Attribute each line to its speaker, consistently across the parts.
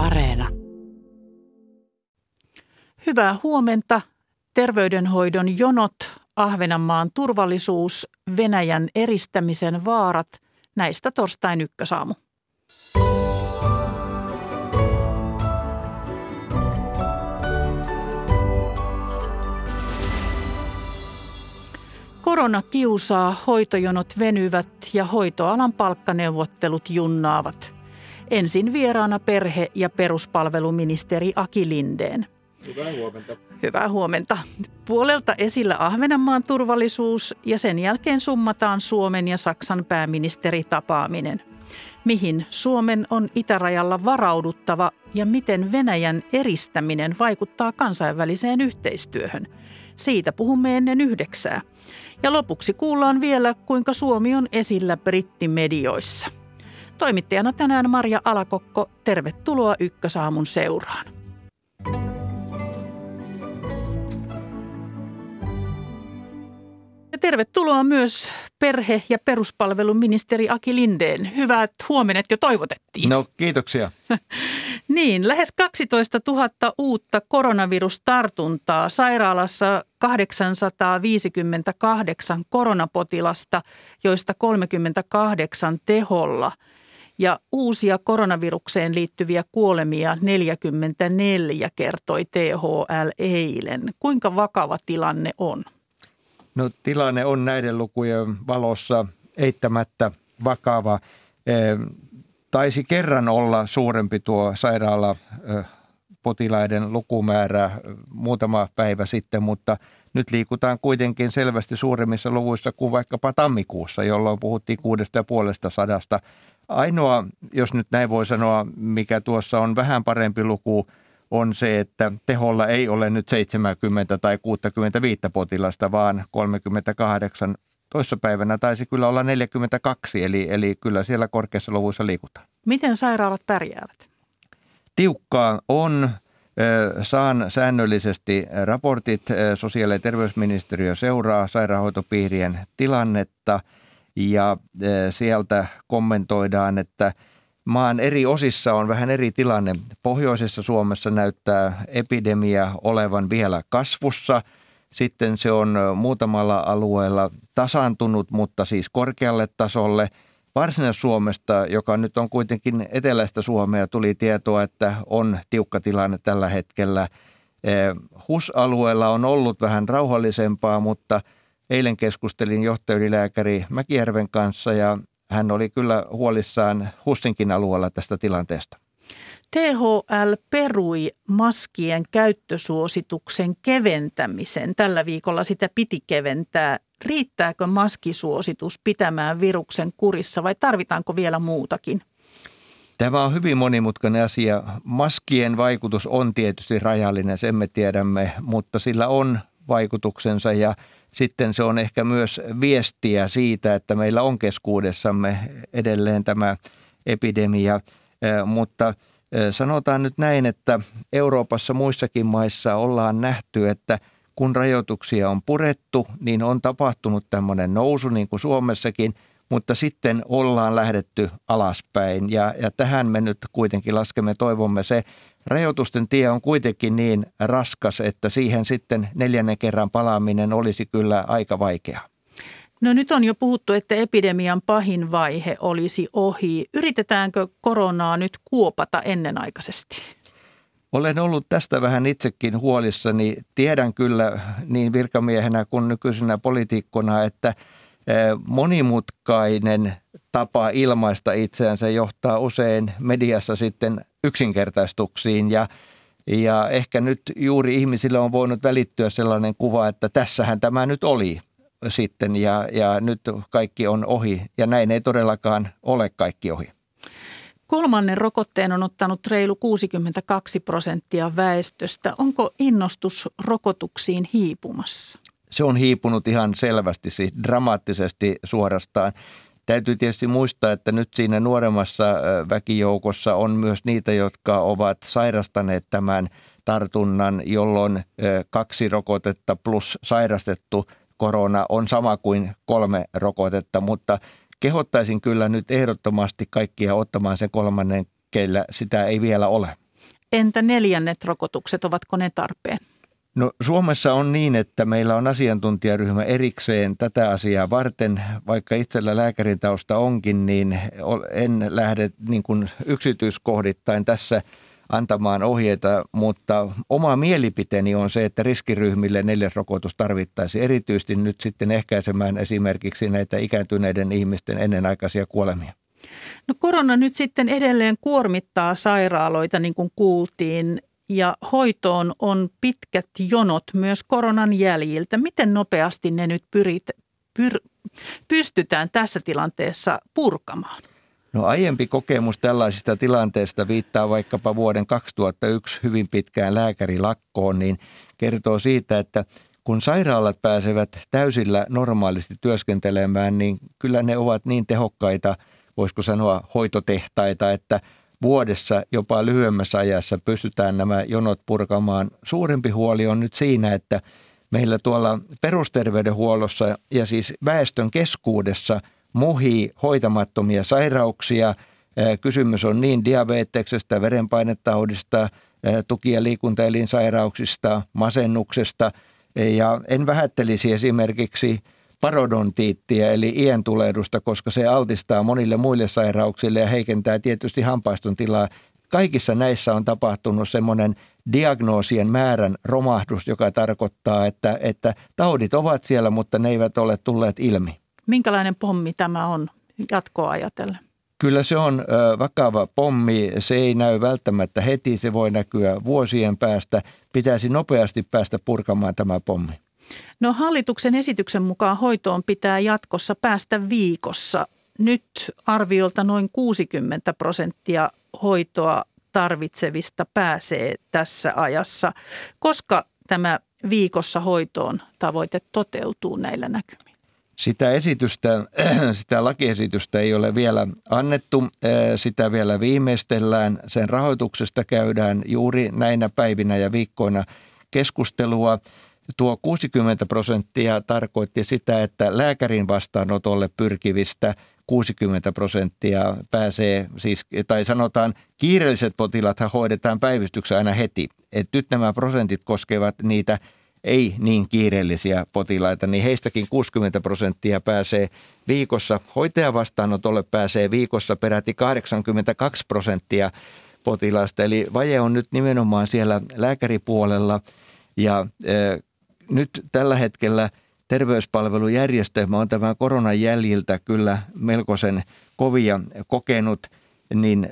Speaker 1: Areena. Hyvää huomenta. Terveydenhoidon jonot, Ahvenanmaan turvallisuus, Venäjän eristämisen vaarat. Näistä torstain ykkösaamu. Korona kiusaa, hoitojonot venyvät ja hoitoalan palkkaneuvottelut junnaavat. Ensin vieraana perhe- ja peruspalveluministeri Aki Lindeen.
Speaker 2: Hyvää huomenta.
Speaker 1: Hyvää huomenta. Puolelta esillä Ahvenanmaan turvallisuus ja sen jälkeen summataan Suomen ja Saksan pääministeri tapaaminen. Mihin Suomen on itärajalla varauduttava ja miten Venäjän eristäminen vaikuttaa kansainväliseen yhteistyöhön? Siitä puhumme ennen yhdeksää. Ja lopuksi kuullaan vielä, kuinka Suomi on esillä brittimedioissa. Toimittajana tänään Marja Alakokko, tervetuloa Ykkösaamun seuraan. Ja tervetuloa myös perhe- ja peruspalveluministeri Aki Lindeen. Hyvät huomenet jo toivotettiin.
Speaker 2: No kiitoksia.
Speaker 1: niin, lähes 12 000 uutta koronavirustartuntaa. Sairaalassa 858 koronapotilasta, joista 38 teholla. Ja uusia koronavirukseen liittyviä kuolemia 44 kertoi THL eilen. Kuinka vakava tilanne on?
Speaker 2: No tilanne on näiden lukujen valossa eittämättä vakava. Taisi kerran olla suurempi tuo sairaala potilaiden lukumäärä muutama päivä sitten, mutta nyt liikutaan kuitenkin selvästi suuremmissa luvuissa kuin vaikkapa tammikuussa, jolloin puhuttiin kuudesta ja puolesta sadasta. Ainoa, jos nyt näin voi sanoa, mikä tuossa on vähän parempi luku, on se, että teholla ei ole nyt 70 tai 65 potilasta, vaan 38. Toissapäivänä taisi kyllä olla 42, eli, eli kyllä siellä korkeassa luvuissa liikutaan.
Speaker 1: Miten sairaalat pärjäävät?
Speaker 2: Tiukkaa on. Saan säännöllisesti raportit. Sosiaali- ja terveysministeriö seuraa sairaanhoitopiirien tilannetta ja sieltä kommentoidaan, että – maan eri osissa on vähän eri tilanne. Pohjoisessa Suomessa näyttää epidemia olevan vielä kasvussa. Sitten se on muutamalla alueella tasaantunut, mutta siis korkealle tasolle. Varsinais-Suomesta, joka nyt on kuitenkin eteläistä Suomea, tuli tietoa, että on tiukka tilanne tällä hetkellä. Eh, HUS-alueella on ollut vähän rauhallisempaa, mutta eilen keskustelin johtajalääkäri Mäkijärven kanssa ja hän oli kyllä huolissaan Hussinkin alueella tästä tilanteesta.
Speaker 1: THL perui maskien käyttösuosituksen keventämisen. Tällä viikolla sitä piti keventää. Riittääkö maskisuositus pitämään viruksen kurissa vai tarvitaanko vielä muutakin?
Speaker 2: Tämä on hyvin monimutkainen asia. Maskien vaikutus on tietysti rajallinen, sen me tiedämme, mutta sillä on vaikutuksensa ja – sitten se on ehkä myös viestiä siitä, että meillä on keskuudessamme edelleen tämä epidemia, mutta sanotaan nyt näin, että Euroopassa muissakin maissa ollaan nähty, että kun rajoituksia on purettu, niin on tapahtunut tämmöinen nousu niin kuin Suomessakin, mutta sitten ollaan lähdetty alaspäin. Ja, ja tähän me nyt kuitenkin laskemme toivomme se, Rajoitusten tie on kuitenkin niin raskas, että siihen sitten neljännen kerran palaaminen olisi kyllä aika vaikea.
Speaker 1: No nyt on jo puhuttu, että epidemian pahin vaihe olisi ohi. Yritetäänkö koronaa nyt kuopata ennenaikaisesti?
Speaker 2: Olen ollut tästä vähän itsekin huolissani. Tiedän kyllä niin virkamiehenä kuin nykyisenä poliitikkona, että monimutkainen tapa ilmaista itseänsä johtaa usein mediassa sitten yksinkertaistuksiin ja ja ehkä nyt juuri ihmisille on voinut välittyä sellainen kuva, että tässähän tämä nyt oli sitten ja, ja nyt kaikki on ohi. Ja näin ei todellakaan ole kaikki ohi.
Speaker 1: Kolmannen rokotteen on ottanut reilu 62 prosenttia väestöstä. Onko innostus rokotuksiin hiipumassa?
Speaker 2: Se on hiipunut ihan selvästi, siis dramaattisesti suorastaan. Täytyy tietysti muistaa, että nyt siinä nuoremmassa väkijoukossa on myös niitä, jotka ovat sairastaneet tämän tartunnan, jolloin kaksi rokotetta plus sairastettu korona on sama kuin kolme rokotetta, mutta kehottaisin kyllä nyt ehdottomasti kaikkia ottamaan sen kolmannen, keillä sitä ei vielä ole.
Speaker 1: Entä neljännet rokotukset, ovatko ne tarpeen?
Speaker 2: No Suomessa on niin, että meillä on asiantuntijaryhmä erikseen tätä asiaa varten. Vaikka itsellä lääkärin tausta onkin, niin en lähde niin kuin yksityiskohdittain tässä antamaan ohjeita, mutta oma mielipiteeni on se, että riskiryhmille neljäs rokotus tarvittaisiin erityisesti nyt sitten ehkäisemään esimerkiksi näitä ikääntyneiden ihmisten ennenaikaisia kuolemia.
Speaker 1: No korona nyt sitten edelleen kuormittaa sairaaloita, niin kuin kuultiin, ja hoitoon on pitkät jonot myös koronan jäljiltä. Miten nopeasti ne nyt pyrit, pyr, pystytään tässä tilanteessa purkamaan?
Speaker 2: No aiempi kokemus tällaisista tilanteista viittaa vaikkapa vuoden 2001 hyvin pitkään lääkärilakkoon, niin kertoo siitä, että kun sairaalat pääsevät täysillä normaalisti työskentelemään, niin kyllä ne ovat niin tehokkaita, voisiko sanoa hoitotehtaita, että vuodessa jopa lyhyemmässä ajassa pystytään nämä jonot purkamaan. Suurempi huoli on nyt siinä, että meillä tuolla perusterveydenhuollossa ja siis väestön keskuudessa muhii hoitamattomia sairauksia. Kysymys on niin diabeteksestä, verenpainetaudista, tuki- ja liikuntaelinsairauksista, masennuksesta. Ja en vähättelisi esimerkiksi parodontiittia eli ientulehdusta, koska se altistaa monille muille sairauksille ja heikentää tietysti hampaiston tilaa. Kaikissa näissä on tapahtunut semmoinen diagnoosien määrän romahdus, joka tarkoittaa, että, että taudit ovat siellä, mutta ne eivät ole tulleet ilmi.
Speaker 1: Minkälainen pommi tämä on jatkoa ajatellen?
Speaker 2: Kyllä se on vakava pommi. Se ei näy välttämättä heti, se voi näkyä vuosien päästä. Pitäisi nopeasti päästä purkamaan tämä pommi.
Speaker 1: No hallituksen esityksen mukaan hoitoon pitää jatkossa päästä viikossa. Nyt arviolta noin 60 prosenttia hoitoa tarvitsevista pääsee tässä ajassa. Koska tämä viikossa hoitoon tavoite toteutuu näillä näkymin?
Speaker 2: Sitä esitystä, sitä lakiesitystä ei ole vielä annettu, sitä vielä viimeistellään. Sen rahoituksesta käydään juuri näinä päivinä ja viikkoina keskustelua. Tuo 60 prosenttia tarkoitti sitä, että lääkärin vastaanotolle pyrkivistä 60 prosenttia pääsee, siis, tai sanotaan kiireelliset potilaat hoidetaan päivystyksen aina heti. Et nyt nämä prosentit koskevat niitä ei niin kiireellisiä potilaita, niin heistäkin 60 prosenttia pääsee viikossa. Hoitajan vastaanotolle pääsee viikossa peräti 82 prosenttia potilaista, eli vaje on nyt nimenomaan siellä lääkäripuolella ja nyt tällä hetkellä terveyspalvelujärjestelmä on tämän koronan jäljiltä kyllä melkoisen kovia kokenut, niin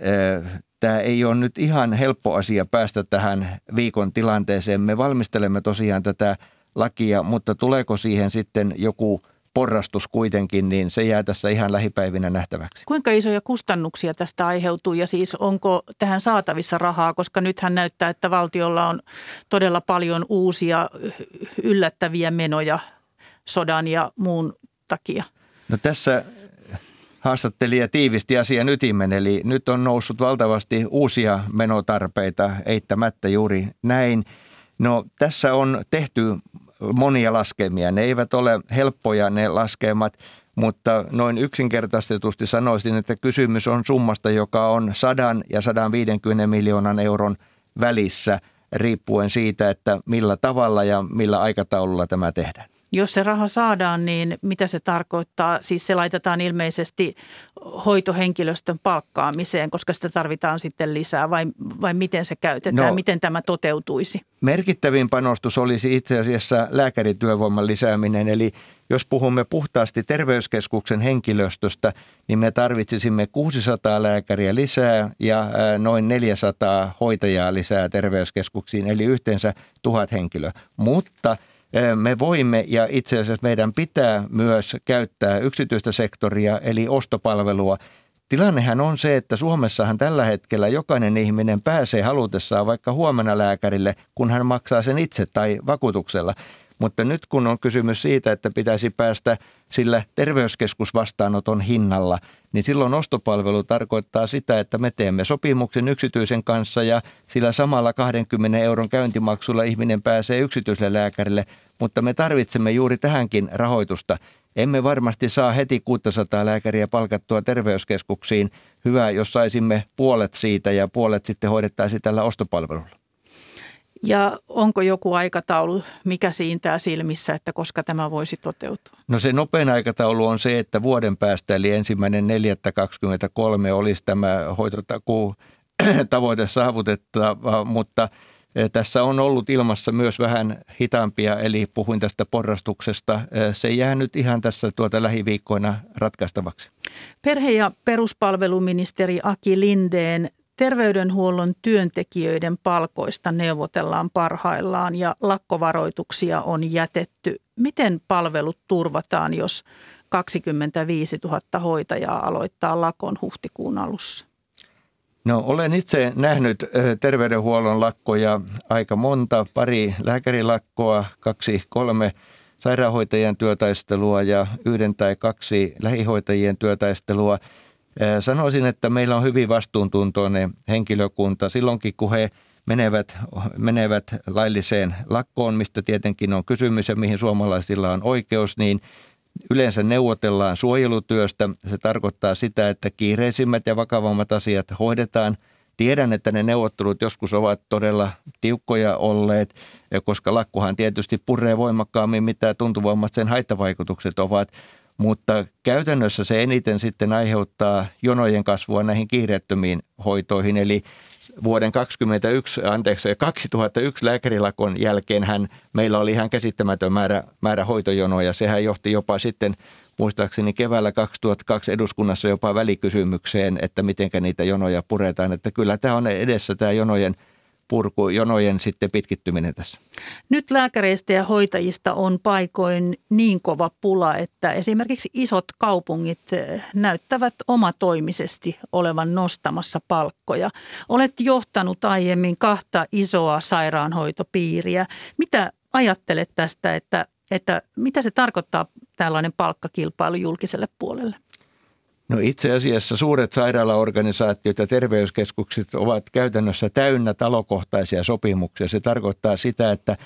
Speaker 2: tämä ei ole nyt ihan helppo asia päästä tähän viikon tilanteeseen. Me valmistelemme tosiaan tätä lakia, mutta tuleeko siihen sitten joku porrastus kuitenkin, niin se jää tässä ihan lähipäivinä nähtäväksi.
Speaker 1: Kuinka isoja kustannuksia tästä aiheutuu ja siis onko tähän saatavissa rahaa, koska nythän näyttää, että valtiolla on todella paljon uusia yllättäviä menoja sodan ja muun takia?
Speaker 2: No tässä haastattelija tiivisti asian ytimen, eli nyt on noussut valtavasti uusia menotarpeita, eittämättä juuri näin. No tässä on tehty monia laskemia. Ne eivät ole helppoja ne laskemat, mutta noin yksinkertaistetusti sanoisin, että kysymys on summasta, joka on 100 ja 150 miljoonan euron välissä riippuen siitä, että millä tavalla ja millä aikataululla tämä tehdään.
Speaker 1: Jos se raha saadaan, niin mitä se tarkoittaa? Siis se laitetaan ilmeisesti hoitohenkilöstön palkkaamiseen, koska sitä tarvitaan sitten lisää vai, vai miten se käytetään, no, miten tämä toteutuisi?
Speaker 2: Merkittävin panostus olisi itse asiassa lääkärityövoiman lisääminen, eli jos puhumme puhtaasti terveyskeskuksen henkilöstöstä, niin me tarvitsisimme 600 lääkäriä lisää ja noin 400 hoitajaa lisää terveyskeskuksiin, eli yhteensä tuhat henkilöä. Mutta – me voimme ja itse asiassa meidän pitää myös käyttää yksityistä sektoria eli ostopalvelua. Tilannehan on se, että Suomessahan tällä hetkellä jokainen ihminen pääsee halutessaan vaikka huomenna lääkärille, kun hän maksaa sen itse tai vakuutuksella. Mutta nyt kun on kysymys siitä, että pitäisi päästä sillä terveyskeskusvastaanoton hinnalla, niin silloin ostopalvelu tarkoittaa sitä, että me teemme sopimuksen yksityisen kanssa ja sillä samalla 20 euron käyntimaksulla ihminen pääsee yksityiselle lääkärille, mutta me tarvitsemme juuri tähänkin rahoitusta. Emme varmasti saa heti 600 lääkäriä palkattua terveyskeskuksiin. Hyvä, jos saisimme puolet siitä ja puolet sitten hoidettaisiin tällä ostopalvelulla.
Speaker 1: Ja onko joku aikataulu, mikä siintää silmissä, että koska tämä voisi toteutua?
Speaker 2: No se nopein aikataulu on se, että vuoden päästä, eli ensimmäinen 4.23 olisi tämä hoitotakuu tavoite saavutettava, mutta eh, tässä on ollut ilmassa myös vähän hitaampia, eli puhuin tästä porrastuksesta. Eh, se jää nyt ihan tässä tuota lähiviikkoina ratkaistavaksi.
Speaker 1: Perhe- ja peruspalveluministeri Aki Lindeen Terveydenhuollon työntekijöiden palkoista neuvotellaan parhaillaan ja lakkovaroituksia on jätetty. Miten palvelut turvataan, jos 25 000 hoitajaa aloittaa lakon huhtikuun alussa?
Speaker 2: No olen itse nähnyt terveydenhuollon lakkoja aika monta, pari lääkärilakkoa, kaksi, kolme sairaanhoitajien työtaistelua ja yhden tai kaksi lähihoitajien työtaistelua – Sanoisin, että meillä on hyvin vastuuntuntoinen henkilökunta silloinkin, kun he menevät, menevät lailliseen lakkoon, mistä tietenkin on kysymys ja mihin suomalaisilla on oikeus, niin yleensä neuvotellaan suojelutyöstä. Se tarkoittaa sitä, että kiireisimmät ja vakavammat asiat hoidetaan. Tiedän, että ne neuvottelut joskus ovat todella tiukkoja olleet, koska lakkohan tietysti puree voimakkaammin, mitä tuntuvammat sen haittavaikutukset ovat mutta käytännössä se eniten sitten aiheuttaa jonojen kasvua näihin kiireettömiin hoitoihin. Eli vuoden 2021, anteeksi, 2001 lääkärilakon jälkeen hän, meillä oli ihan käsittämätön määrä, määrä hoitojonoja. Sehän johti jopa sitten muistaakseni keväällä 2002 eduskunnassa jopa välikysymykseen, että miten niitä jonoja puretaan. Että kyllä tämä on edessä tämä jonojen – purku, jonojen sitten pitkittyminen tässä.
Speaker 1: Nyt lääkäreistä ja hoitajista on paikoin niin kova pula, että esimerkiksi isot kaupungit eh, näyttävät omatoimisesti olevan nostamassa palkkoja. Olet johtanut aiemmin kahta isoa sairaanhoitopiiriä. Mitä ajattelet tästä, että, että mitä se tarkoittaa tällainen palkkakilpailu julkiselle puolelle?
Speaker 2: No itse asiassa suuret sairaalaorganisaatiot ja terveyskeskukset ovat käytännössä täynnä talokohtaisia sopimuksia. Se tarkoittaa sitä, että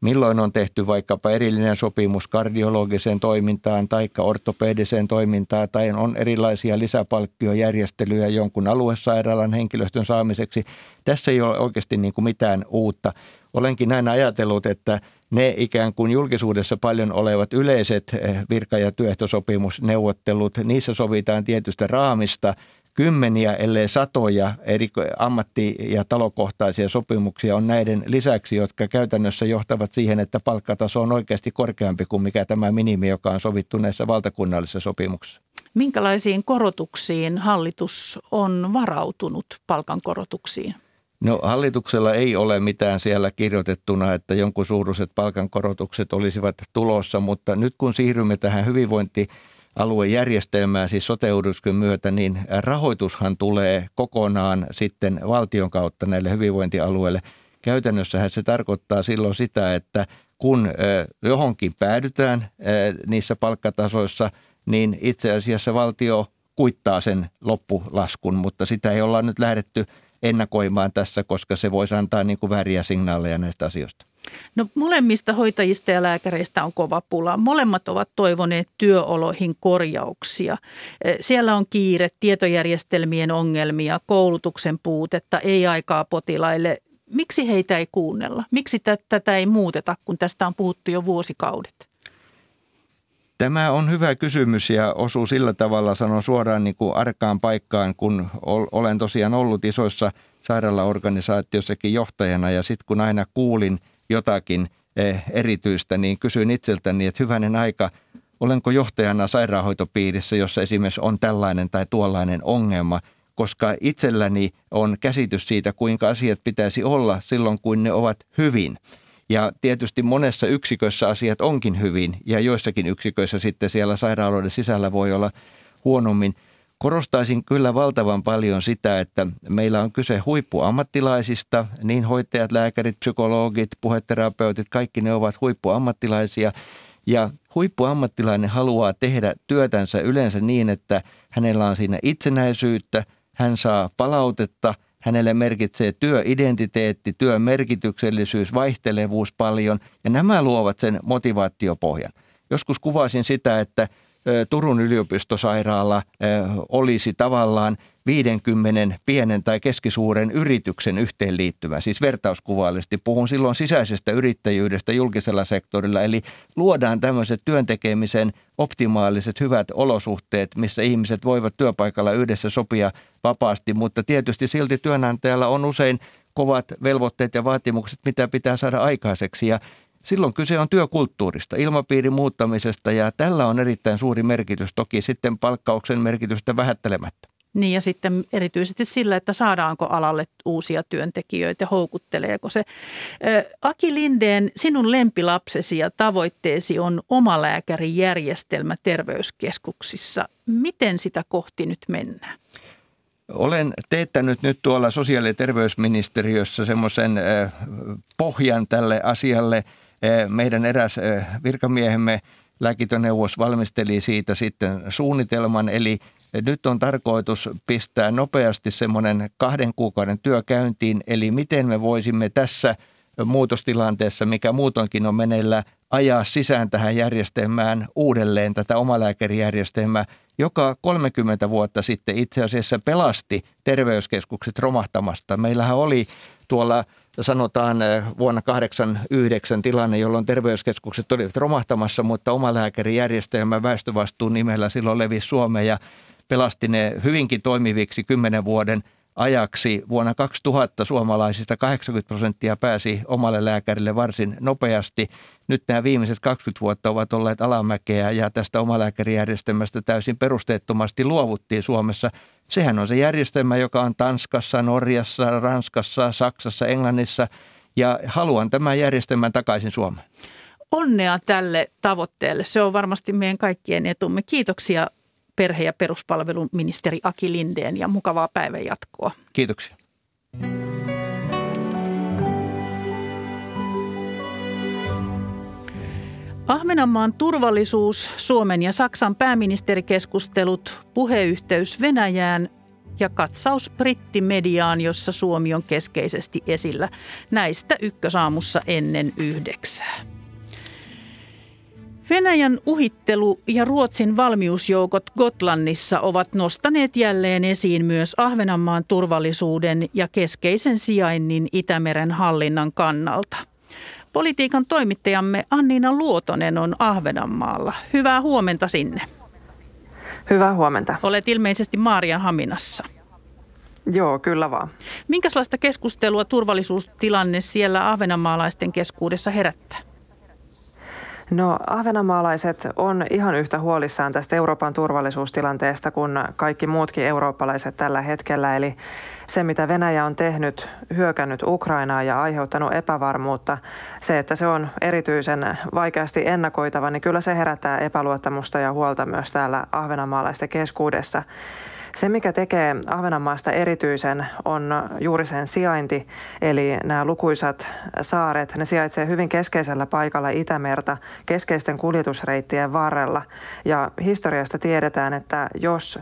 Speaker 2: milloin on tehty vaikkapa erillinen sopimus kardiologiseen toimintaan tai ortopediseen toimintaan tai on erilaisia lisäpalkkiojärjestelyjä jonkun aluesairaalan henkilöstön saamiseksi. Tässä ei ole oikeasti niin kuin mitään uutta. Olenkin näin ajatellut, että ne ikään kuin julkisuudessa paljon olevat yleiset eh, virka- ja työehtosopimusneuvottelut, niissä sovitaan tietystä raamista, kymmeniä, ellei satoja eri ammatti- ja talokohtaisia sopimuksia on näiden lisäksi, jotka käytännössä johtavat siihen, että palkkataso on oikeasti korkeampi kuin mikä tämä minimi, joka on sovittu näissä valtakunnallisissa sopimuksissa.
Speaker 1: Minkälaisiin korotuksiin hallitus on varautunut palkankorotuksiin?
Speaker 2: No hallituksella ei ole mitään siellä kirjoitettuna, että jonkun suuruiset palkankorotukset olisivat tulossa, mutta nyt kun siirrymme tähän hyvinvointialuejärjestelmään, siis sote myötä, niin rahoitushan tulee kokonaan sitten valtion kautta näille hyvinvointialueille. Käytännössähän se tarkoittaa silloin sitä, että kun johonkin päädytään niissä palkkatasoissa, niin itse asiassa valtio kuittaa sen loppulaskun, mutta sitä ei olla nyt lähdetty ennakoimaan tässä, koska se voisi antaa niin kuin vääriä signaaleja näistä asioista.
Speaker 1: No molemmista hoitajista ja lääkäreistä on kova pula. Molemmat ovat toivoneet työoloihin korjauksia. E, siellä on kiire, tietojärjestelmien ongelmia, koulutuksen puutetta, ei aikaa potilaille. Miksi heitä ei kuunnella? Miksi tätä ei muuteta, kun tästä on puhuttu jo vuosikaudet?
Speaker 2: Tämä on hyvä kysymys ja osuu sillä tavalla, sanon suoraan niin kuin arkaan paikkaan, kun olen tosiaan ollut isoissa sairaalaorganisaatiossakin johtajana ja sitten kun aina kuulin jotakin eh, erityistä, niin kysyin itseltäni, että hyvänen aika, olenko johtajana sairaanhoitopiirissä, jossa esimerkiksi on tällainen tai tuollainen ongelma, koska itselläni on käsitys siitä, kuinka asiat pitäisi olla silloin, kun ne ovat hyvin – ja tietysti monessa yksikössä asiat onkin hyvin ja joissakin yksiköissä sitten siellä sairaaloiden sisällä voi olla huonommin. Korostaisin kyllä valtavan paljon sitä, että meillä on kyse huippuammattilaisista, niin hoitajat, lääkärit, psykologit, puheterapeutit, kaikki ne ovat huippuammattilaisia. Ja huippuammattilainen haluaa tehdä työtänsä yleensä niin, että hänellä on siinä itsenäisyyttä, hän saa palautetta, hänelle merkitsee työidentiteetti, työn merkityksellisyys, vaihtelevuus paljon ja nämä luovat sen motivaatiopohjan. Joskus kuvasin sitä, että Turun yliopistosairaala olisi tavallaan 50 pienen tai keskisuuren yrityksen yhteenliittymä, siis vertauskuvallisesti. Puhun silloin sisäisestä yrittäjyydestä julkisella sektorilla, eli luodaan tämmöiset työntekemisen optimaaliset hyvät olosuhteet, missä ihmiset voivat työpaikalla yhdessä sopia vapaasti, mutta tietysti silti työnantajalla on usein kovat velvoitteet ja vaatimukset, mitä pitää saada aikaiseksi. Ja Silloin kyse on työkulttuurista, ilmapiirin muuttamisesta ja tällä on erittäin suuri merkitys, toki sitten palkkauksen merkitystä vähättelemättä.
Speaker 1: Niin ja sitten erityisesti sillä, että saadaanko alalle uusia työntekijöitä, houkutteleeko se. Aki Lindeen, sinun lempilapsesi ja tavoitteesi on omalääkärijärjestelmä terveyskeskuksissa. Miten sitä kohti nyt mennään?
Speaker 2: Olen teettänyt nyt tuolla sosiaali- ja terveysministeriössä semmoisen pohjan tälle asialle – meidän eräs eh, virkamiehemme lääkitöneuvos valmisteli siitä sitten suunnitelman, eli nyt on tarkoitus pistää nopeasti semmoinen kahden kuukauden työkäyntiin, eli miten me voisimme tässä muutostilanteessa, mikä muutoinkin on meneillä, ajaa sisään tähän järjestelmään uudelleen tätä omalääkärijärjestelmää, joka 30 vuotta sitten itse asiassa pelasti terveyskeskukset romahtamasta. Meillähän oli tuolla sanotaan eh, vuonna 89 tilanne, jolloin terveyskeskukset olivat romahtamassa, mutta oma lääkärijärjestelmä väestövastuun nimellä silloin levisi Suomeen ja pelasti ne hyvinkin toimiviksi kymmenen vuoden ajaksi. Vuonna 2000 suomalaisista 80 prosenttia pääsi omalle lääkärille varsin nopeasti. Nyt nämä viimeiset 20 vuotta ovat olleet alamäkeä ja tästä omalääkärijärjestelmästä täysin perusteettomasti luovuttiin Suomessa – Sehän on se järjestelmä, joka on Tanskassa, Norjassa, Ranskassa, Saksassa, Englannissa ja haluan tämän järjestelmän takaisin Suomeen.
Speaker 1: Onnea tälle tavoitteelle. Se on varmasti meidän kaikkien etumme. Kiitoksia perhe- ja peruspalveluministeri Aki Lindeen ja mukavaa päivän jatkoa.
Speaker 2: Kiitoksia.
Speaker 1: Ahvenanmaan turvallisuus, Suomen ja Saksan pääministerikeskustelut, puheyhteys Venäjään ja katsaus brittimediaan, jossa Suomi on keskeisesti esillä. Näistä ykkösaamussa ennen yhdeksää. Venäjän uhittelu ja Ruotsin valmiusjoukot Gotlannissa ovat nostaneet jälleen esiin myös Ahvenanmaan turvallisuuden ja keskeisen sijainnin Itämeren hallinnan kannalta – Politiikan toimittajamme Anniina Luotonen on Ahvenanmaalla. Hyvää huomenta sinne.
Speaker 3: Hyvää huomenta.
Speaker 1: Olet ilmeisesti Maarian Haminassa.
Speaker 3: Joo, kyllä vaan.
Speaker 1: Minkälaista keskustelua turvallisuustilanne siellä ahvenanmaalaisten keskuudessa herättää?
Speaker 3: No ahvenanmaalaiset on ihan yhtä huolissaan tästä Euroopan turvallisuustilanteesta kuin kaikki muutkin eurooppalaiset tällä hetkellä. Eli se, mitä Venäjä on tehnyt, hyökännyt Ukrainaa ja aiheuttanut epävarmuutta, se, että se on erityisen vaikeasti ennakoitava, niin kyllä se herättää epäluottamusta ja huolta myös täällä ahvenanmaalaisten keskuudessa. Se, mikä tekee Ahvenanmaasta erityisen, on juuri sen sijainti, eli nämä lukuisat saaret, ne sijaitsee hyvin keskeisellä paikalla Itämerta, keskeisten kuljetusreittien varrella. Ja historiasta tiedetään, että jos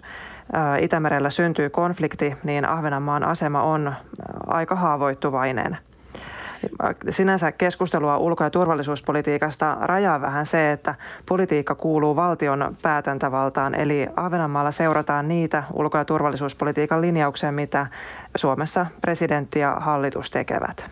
Speaker 3: Itämerellä syntyy konflikti, niin Ahvenanmaan asema on aika haavoittuvainen – Sinänsä keskustelua ulko- ja turvallisuuspolitiikasta rajaa vähän se, että politiikka kuuluu valtion päätäntävaltaan, eli Ahvenanmaalla seurataan niitä ulko- ja turvallisuuspolitiikan linjauksia, mitä Suomessa presidentti ja hallitus tekevät.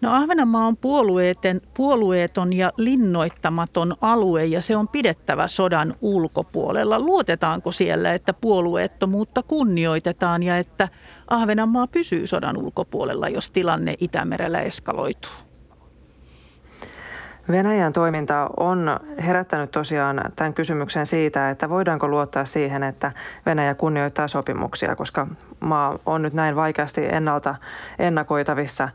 Speaker 1: No Ahvenanmaa on puolueeton, puolueeton ja linnoittamaton alue ja se on pidettävä sodan ulkopuolella. Luotetaanko siellä, että puolueettomuutta kunnioitetaan ja että Ahvenanmaa pysyy sodan ulkopuolella, jos tilanne Itämerellä eskaloituu?
Speaker 3: Venäjän toiminta on herättänyt tosiaan tämän kysymyksen siitä, että voidaanko luottaa siihen, että Venäjä kunnioittaa sopimuksia, koska maa on nyt näin vaikeasti ennalta ennakoitavissa.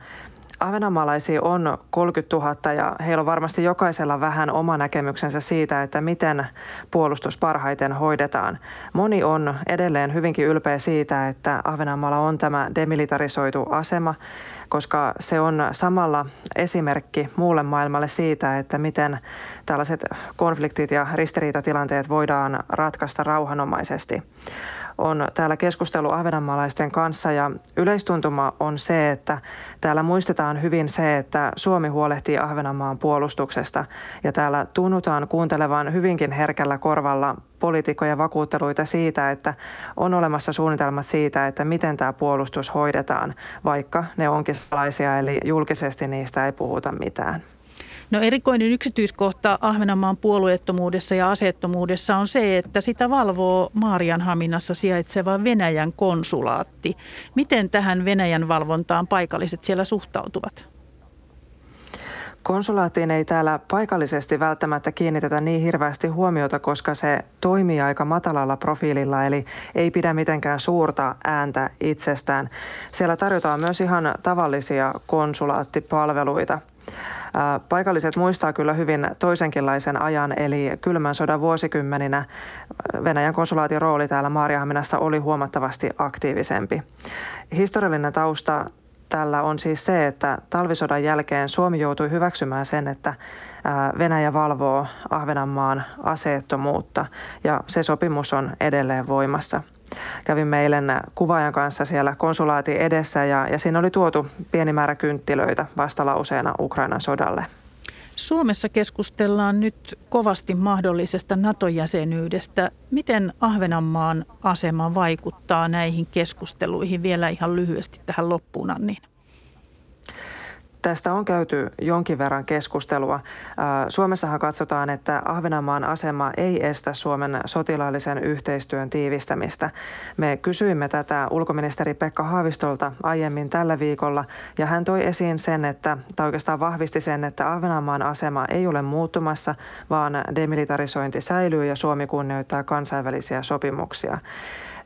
Speaker 3: Ahvenanmaalaisia on 30 000 ja heillä on varmasti jokaisella vähän oma näkemyksensä siitä, että miten puolustus parhaiten hoidetaan. Moni on edelleen hyvinkin ylpeä siitä, että Ahvenanmaalla on tämä demilitarisoitu asema, koska se on samalla esimerkki muulle maailmalle siitä, että miten tällaiset konfliktit ja ristiriitatilanteet voidaan ratkaista rauhanomaisesti on täällä keskustelu ahvenanmaalaisten kanssa ja yleistuntuma on se, että täällä muistetaan hyvin se, että Suomi huolehtii Ahvenanmaan puolustuksesta ja täällä tunnutaan kuuntelevan hyvinkin herkällä korvalla poliitikkojen vakuutteluita siitä, että on olemassa suunnitelmat siitä, että miten tämä puolustus hoidetaan, vaikka ne onkin salaisia, eli julkisesti niistä ei puhuta mitään.
Speaker 1: No erikoinen yksityiskohta Ahvenanmaan puolueettomuudessa ja aseettomuudessa on se, että sitä valvoo Maarianhaminassa sijaitseva Venäjän konsulaatti. Miten tähän Venäjän valvontaan paikalliset siellä suhtautuvat?
Speaker 3: Konsulaattiin ei täällä paikallisesti välttämättä kiinnitetä niin hirveästi huomiota, koska se toimii aika matalalla profiililla, eli ei pidä mitenkään suurta ääntä itsestään. Siellä tarjotaan myös ihan tavallisia konsulaattipalveluita. Paikalliset muistaa kyllä hyvin toisenkinlaisen ajan, eli kylmän sodan vuosikymmeninä Venäjän konsulaatin rooli täällä Maariahaminassa oli huomattavasti aktiivisempi. Historiallinen tausta tällä on siis se, että talvisodan jälkeen Suomi joutui hyväksymään sen, että Venäjä valvoo Ahvenanmaan aseettomuutta ja se sopimus on edelleen voimassa – Kävin eilen kuvaajan kanssa siellä konsulaatin edessä ja, ja siinä oli tuotu pieni määrä kynttilöitä vastalauseena Ukrainan sodalle.
Speaker 1: Suomessa keskustellaan nyt kovasti mahdollisesta NATO-jäsenyydestä. Miten Ahvenanmaan asema vaikuttaa näihin keskusteluihin vielä ihan lyhyesti tähän loppuun, Anniin?
Speaker 3: Tästä on käyty jonkin verran keskustelua. Suomessahan katsotaan, että Ahvenanmaan asema ei estä Suomen sotilaallisen yhteistyön tiivistämistä. Me kysyimme tätä ulkoministeri Pekka Haavistolta aiemmin tällä viikolla ja hän toi esiin sen, että, tai oikeastaan vahvisti sen, että Ahvenanmaan asema ei ole muuttumassa, vaan demilitarisointi säilyy ja Suomi kunnioittaa kansainvälisiä sopimuksia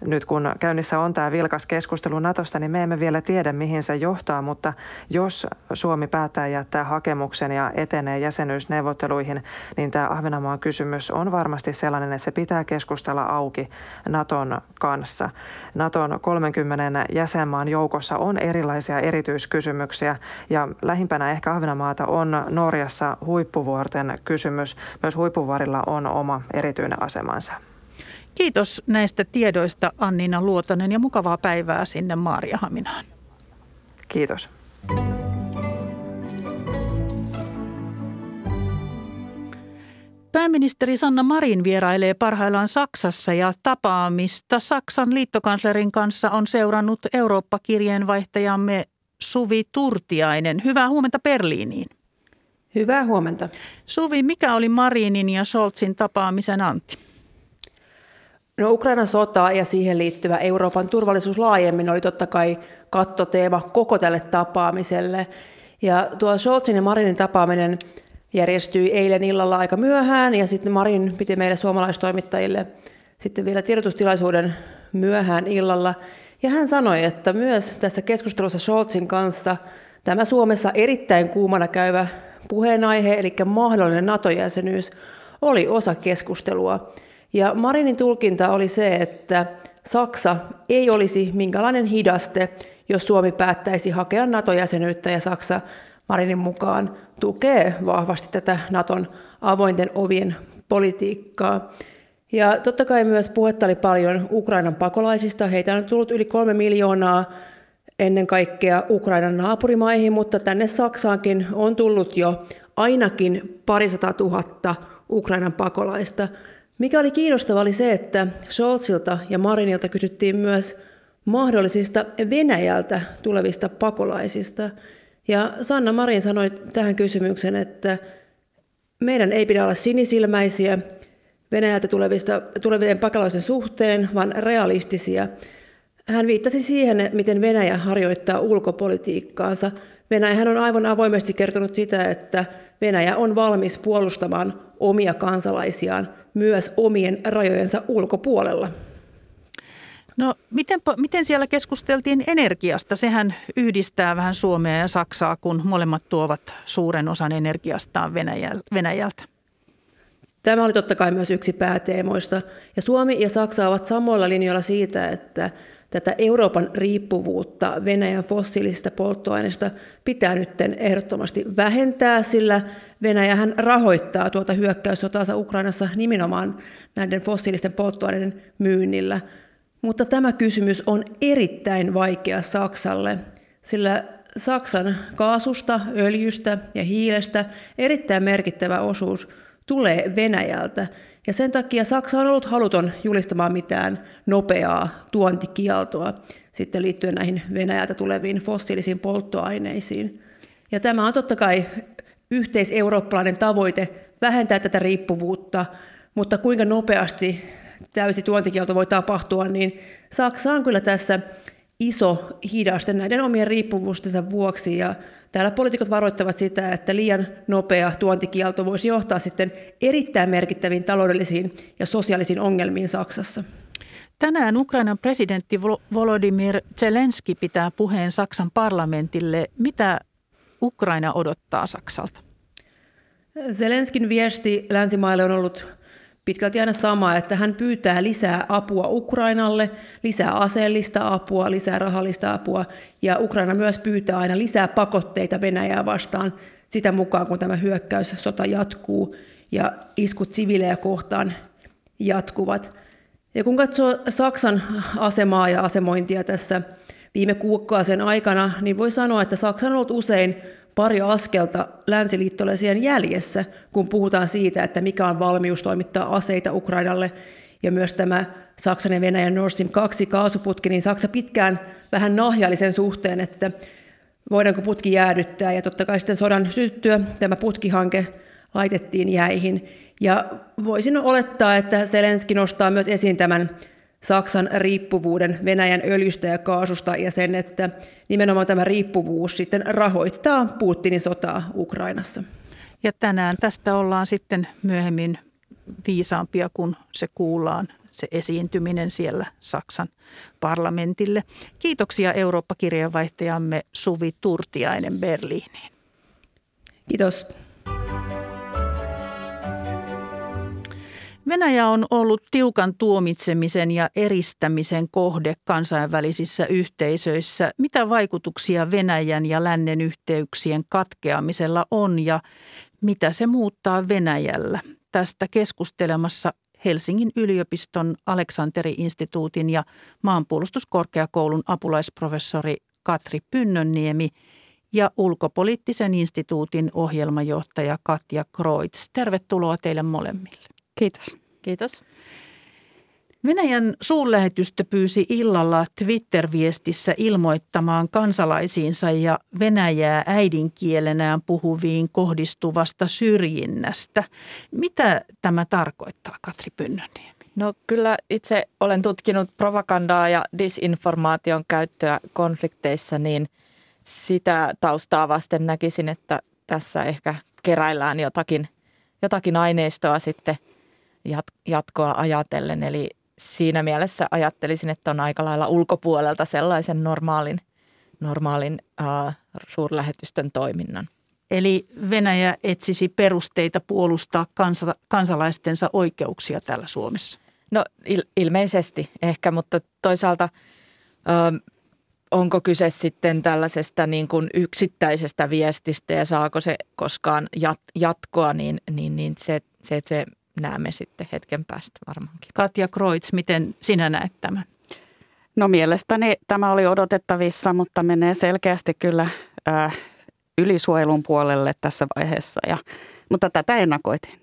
Speaker 3: nyt kun käynnissä on tämä vilkas keskustelu Natosta, niin me emme vielä tiedä, mihin se johtaa, mutta jos Suomi päättää jättää hakemuksen ja etenee jäsenyysneuvotteluihin, niin tämä Ahvenanmaan kysymys on varmasti sellainen, että se pitää keskustella auki Naton kanssa. Naton 30 jäsenmaan joukossa on erilaisia erityiskysymyksiä ja lähimpänä ehkä Ahvenanmaata on Norjassa huippuvuorten kysymys. Myös huippuvuorilla on oma erityinen asemansa.
Speaker 1: Kiitos näistä tiedoista Annina Luotonen ja mukavaa päivää sinne Maariahaminaan.
Speaker 3: Kiitos.
Speaker 1: Pääministeri Sanna Marin vierailee parhaillaan Saksassa ja tapaamista Saksan liittokanslerin kanssa on seurannut Eurooppa-kirjeenvaihtajamme Suvi Turtiainen. Hyvää huomenta Berliiniin.
Speaker 4: Hyvää huomenta.
Speaker 1: Suvi, mikä oli Marinin ja Scholzin tapaamisen anti?
Speaker 4: No Ukrainan sota ja siihen liittyvä Euroopan turvallisuus laajemmin oli totta kai kattoteema koko tälle tapaamiselle. Ja tuo Scholzin ja Marinin tapaaminen järjestyi eilen illalla aika myöhään ja sitten Marin piti meille suomalaistoimittajille sitten vielä tiedotustilaisuuden myöhään illalla. Ja hän sanoi, että myös tässä keskustelussa Scholzin kanssa tämä Suomessa erittäin kuumana käyvä puheenaihe, eli mahdollinen NATO-jäsenyys, oli osa keskustelua. Ja Marinin tulkinta oli se, että Saksa ei olisi minkälainen hidaste, jos Suomi päättäisi hakea NATO-jäsenyyttä ja Saksa Marinin mukaan tukee vahvasti tätä Naton avointen ovien politiikkaa. Ja totta kai myös puhetta oli paljon Ukrainan pakolaisista. Heitä on tullut yli kolme miljoonaa ennen kaikkea Ukrainan naapurimaihin, mutta tänne Saksaankin on tullut jo ainakin parisata tuhatta Ukrainan pakolaista. Mikä oli kiinnostavaa oli se, että Scholzilta ja Marinilta kysyttiin myös mahdollisista Venäjältä tulevista pakolaisista. Ja Sanna Marin sanoi tähän kysymykseen, että meidän ei pidä olla sinisilmäisiä Venäjältä tulevista, tulevien pakolaisten suhteen, vaan realistisia. Hän viittasi siihen, miten Venäjä harjoittaa ulkopolitiikkaansa. Venäjähän on aivan avoimesti kertonut sitä, että Venäjä on valmis puolustamaan omia kansalaisiaan myös omien rajojensa ulkopuolella.
Speaker 1: No miten, miten siellä keskusteltiin energiasta? Sehän yhdistää vähän Suomea ja Saksaa, kun molemmat tuovat suuren osan energiastaan Venäjältä.
Speaker 4: Tämä oli totta kai myös yksi pääteemoista. Ja Suomi ja Saksa ovat samoilla linjoilla siitä, että tätä Euroopan riippuvuutta Venäjän fossiilisista polttoaineista pitää nyt ehdottomasti vähentää, sillä Venäjähän rahoittaa tuota hyökkäyssotaansa Ukrainassa nimenomaan näiden fossiilisten polttoaineiden myynnillä. Mutta tämä kysymys on erittäin vaikea Saksalle, sillä Saksan kaasusta, öljystä ja hiilestä erittäin merkittävä osuus tulee Venäjältä. Ja sen takia Saksa on ollut haluton julistamaan mitään nopeaa tuontikieltoa sitten liittyen näihin Venäjältä tuleviin fossiilisiin polttoaineisiin. Ja tämä on totta kai yhteiseurooppalainen tavoite vähentää tätä riippuvuutta, mutta kuinka nopeasti täysi tuontikielto voi tapahtua, niin Saksa on kyllä tässä iso hidaste näiden omien riippuvuustensa vuoksi ja Täällä poliitikot varoittavat sitä, että liian nopea tuontikielto voisi johtaa sitten erittäin merkittäviin taloudellisiin ja sosiaalisiin ongelmiin Saksassa.
Speaker 1: Tänään Ukrainan presidentti Volodymyr Zelensky pitää puheen Saksan parlamentille. Mitä Ukraina odottaa Saksalta?
Speaker 4: Zelenskin viesti länsimaille on ollut pitkälti aina sama, että hän pyytää lisää apua Ukrainalle, lisää aseellista apua, lisää rahallista apua, ja Ukraina myös pyytää aina lisää pakotteita Venäjää vastaan sitä mukaan, kun tämä hyökkäyssota jatkuu ja iskut siviilejä kohtaan jatkuvat. Ja kun katsoo Saksan asemaa ja asemointia tässä viime kuukausien aikana, niin voi sanoa, että Saksa on ollut usein pari askelta länsiliittolaisien jäljessä, kun puhutaan siitä, että mikä on valmius toimittaa aseita Ukrainalle. Ja myös tämä Saksan ja Venäjän Nord Stream 2 kaasuputki, niin Saksa pitkään vähän nahjaili suhteen, että voidaanko putki jäädyttää. Ja totta kai sitten sodan syttyä tämä putkihanke laitettiin jäihin. Ja voisin olettaa, että Zelenski nostaa myös esiin tämän Saksan riippuvuuden Venäjän öljystä ja kaasusta ja sen, että nimenomaan tämä riippuvuus sitten rahoittaa Putinin sotaa Ukrainassa.
Speaker 1: Ja tänään tästä ollaan sitten myöhemmin viisaampia, kun se kuullaan se esiintyminen siellä Saksan parlamentille. Kiitoksia Eurooppa-kirjeenvaihtajamme Suvi Turtiainen Berliiniin.
Speaker 4: Kiitos.
Speaker 1: Venäjä on ollut tiukan tuomitsemisen ja eristämisen kohde kansainvälisissä yhteisöissä. Mitä vaikutuksia Venäjän ja lännen yhteyksien katkeamisella on ja mitä se muuttaa Venäjällä? Tästä keskustelemassa Helsingin yliopiston Aleksanteri-instituutin ja maanpuolustuskorkeakoulun apulaisprofessori Katri Pynnönniemi ja ulkopoliittisen instituutin ohjelmajohtaja Katja Kroits. Tervetuloa teille molemmille.
Speaker 5: Kiitos.
Speaker 6: Kiitos.
Speaker 1: Venäjän suurlähetystö pyysi illalla Twitter-viestissä ilmoittamaan kansalaisiinsa ja Venäjää äidinkielenään puhuviin kohdistuvasta syrjinnästä. Mitä tämä tarkoittaa, Katri Pynnöniemi?
Speaker 6: No kyllä itse olen tutkinut propagandaa ja disinformaation käyttöä konflikteissa, niin sitä taustaa vasten näkisin, että tässä ehkä keräillään jotakin, jotakin aineistoa sitten – jatkoa ajatellen. Eli siinä mielessä ajattelisin, että on aika lailla ulkopuolelta sellaisen normaalin, normaalin uh, suurlähetystön toiminnan.
Speaker 1: Eli Venäjä etsisi perusteita puolustaa kansa, kansalaistensa oikeuksia täällä Suomessa?
Speaker 6: No il, ilmeisesti ehkä, mutta toisaalta ö, onko kyse sitten tällaisesta niin kuin yksittäisestä viestistä ja saako se koskaan jat, jatkoa, niin, niin, niin se, se, se näemme sitten hetken päästä varmaankin.
Speaker 1: Katja Kroits, miten sinä näet tämän?
Speaker 5: No mielestäni tämä oli odotettavissa, mutta menee selkeästi kyllä äh, ylisuojelun puolelle tässä vaiheessa, ja, mutta tätä ennakoitiin.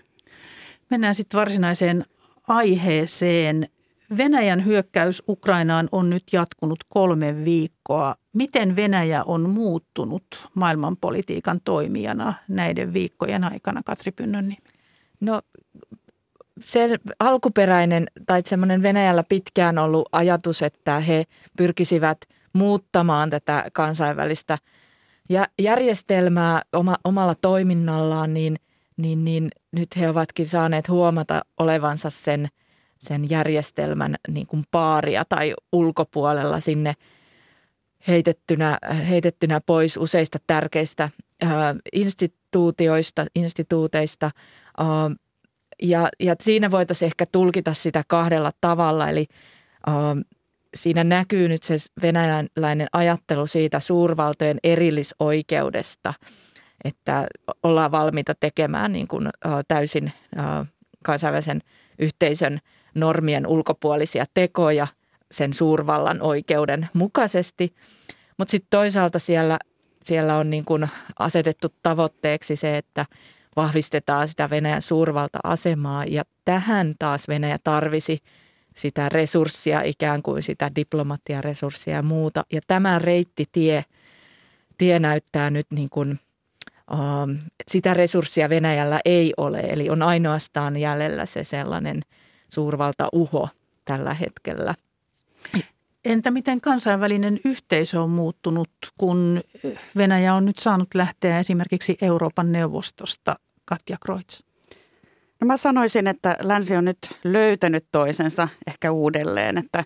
Speaker 1: Mennään sitten varsinaiseen aiheeseen. Venäjän hyökkäys Ukrainaan on nyt jatkunut kolme viikkoa. Miten Venäjä on muuttunut maailmanpolitiikan toimijana näiden viikkojen aikana, Katri Pynnönni?
Speaker 6: No se alkuperäinen tai semmoinen Venäjällä pitkään ollut ajatus, että he pyrkisivät muuttamaan tätä kansainvälistä järjestelmää oma, omalla toiminnallaan, niin, niin, niin nyt he ovatkin saaneet huomata olevansa sen, sen järjestelmän niin kuin paaria tai ulkopuolella sinne heitettynä, heitettynä pois useista tärkeistä ää, instituutioista, instituuteista. Ää, ja, ja siinä voitaisiin ehkä tulkita sitä kahdella tavalla, eli ää, siinä näkyy nyt se venäläinen ajattelu siitä suurvaltojen erillisoikeudesta, että ollaan valmiita tekemään niin kuin, ää, täysin ää, kansainvälisen yhteisön normien ulkopuolisia tekoja sen suurvallan oikeuden mukaisesti. Mutta sitten toisaalta siellä, siellä on niin kuin asetettu tavoitteeksi se, että vahvistetaan sitä Venäjän suurvalta-asemaa ja tähän taas Venäjä tarvisi sitä resurssia, ikään kuin sitä diplomatiaresurssia ja muuta. Ja tämä reittitie tie näyttää nyt niin kuin, uh, sitä resurssia Venäjällä ei ole, eli on ainoastaan jäljellä se sellainen suurvalta-uho tällä hetkellä.
Speaker 1: Entä miten kansainvälinen yhteisö on muuttunut, kun Venäjä on nyt saanut lähteä esimerkiksi Euroopan neuvostosta, Katja Kreutz?
Speaker 5: No mä sanoisin, että länsi on nyt löytänyt toisensa ehkä uudelleen, että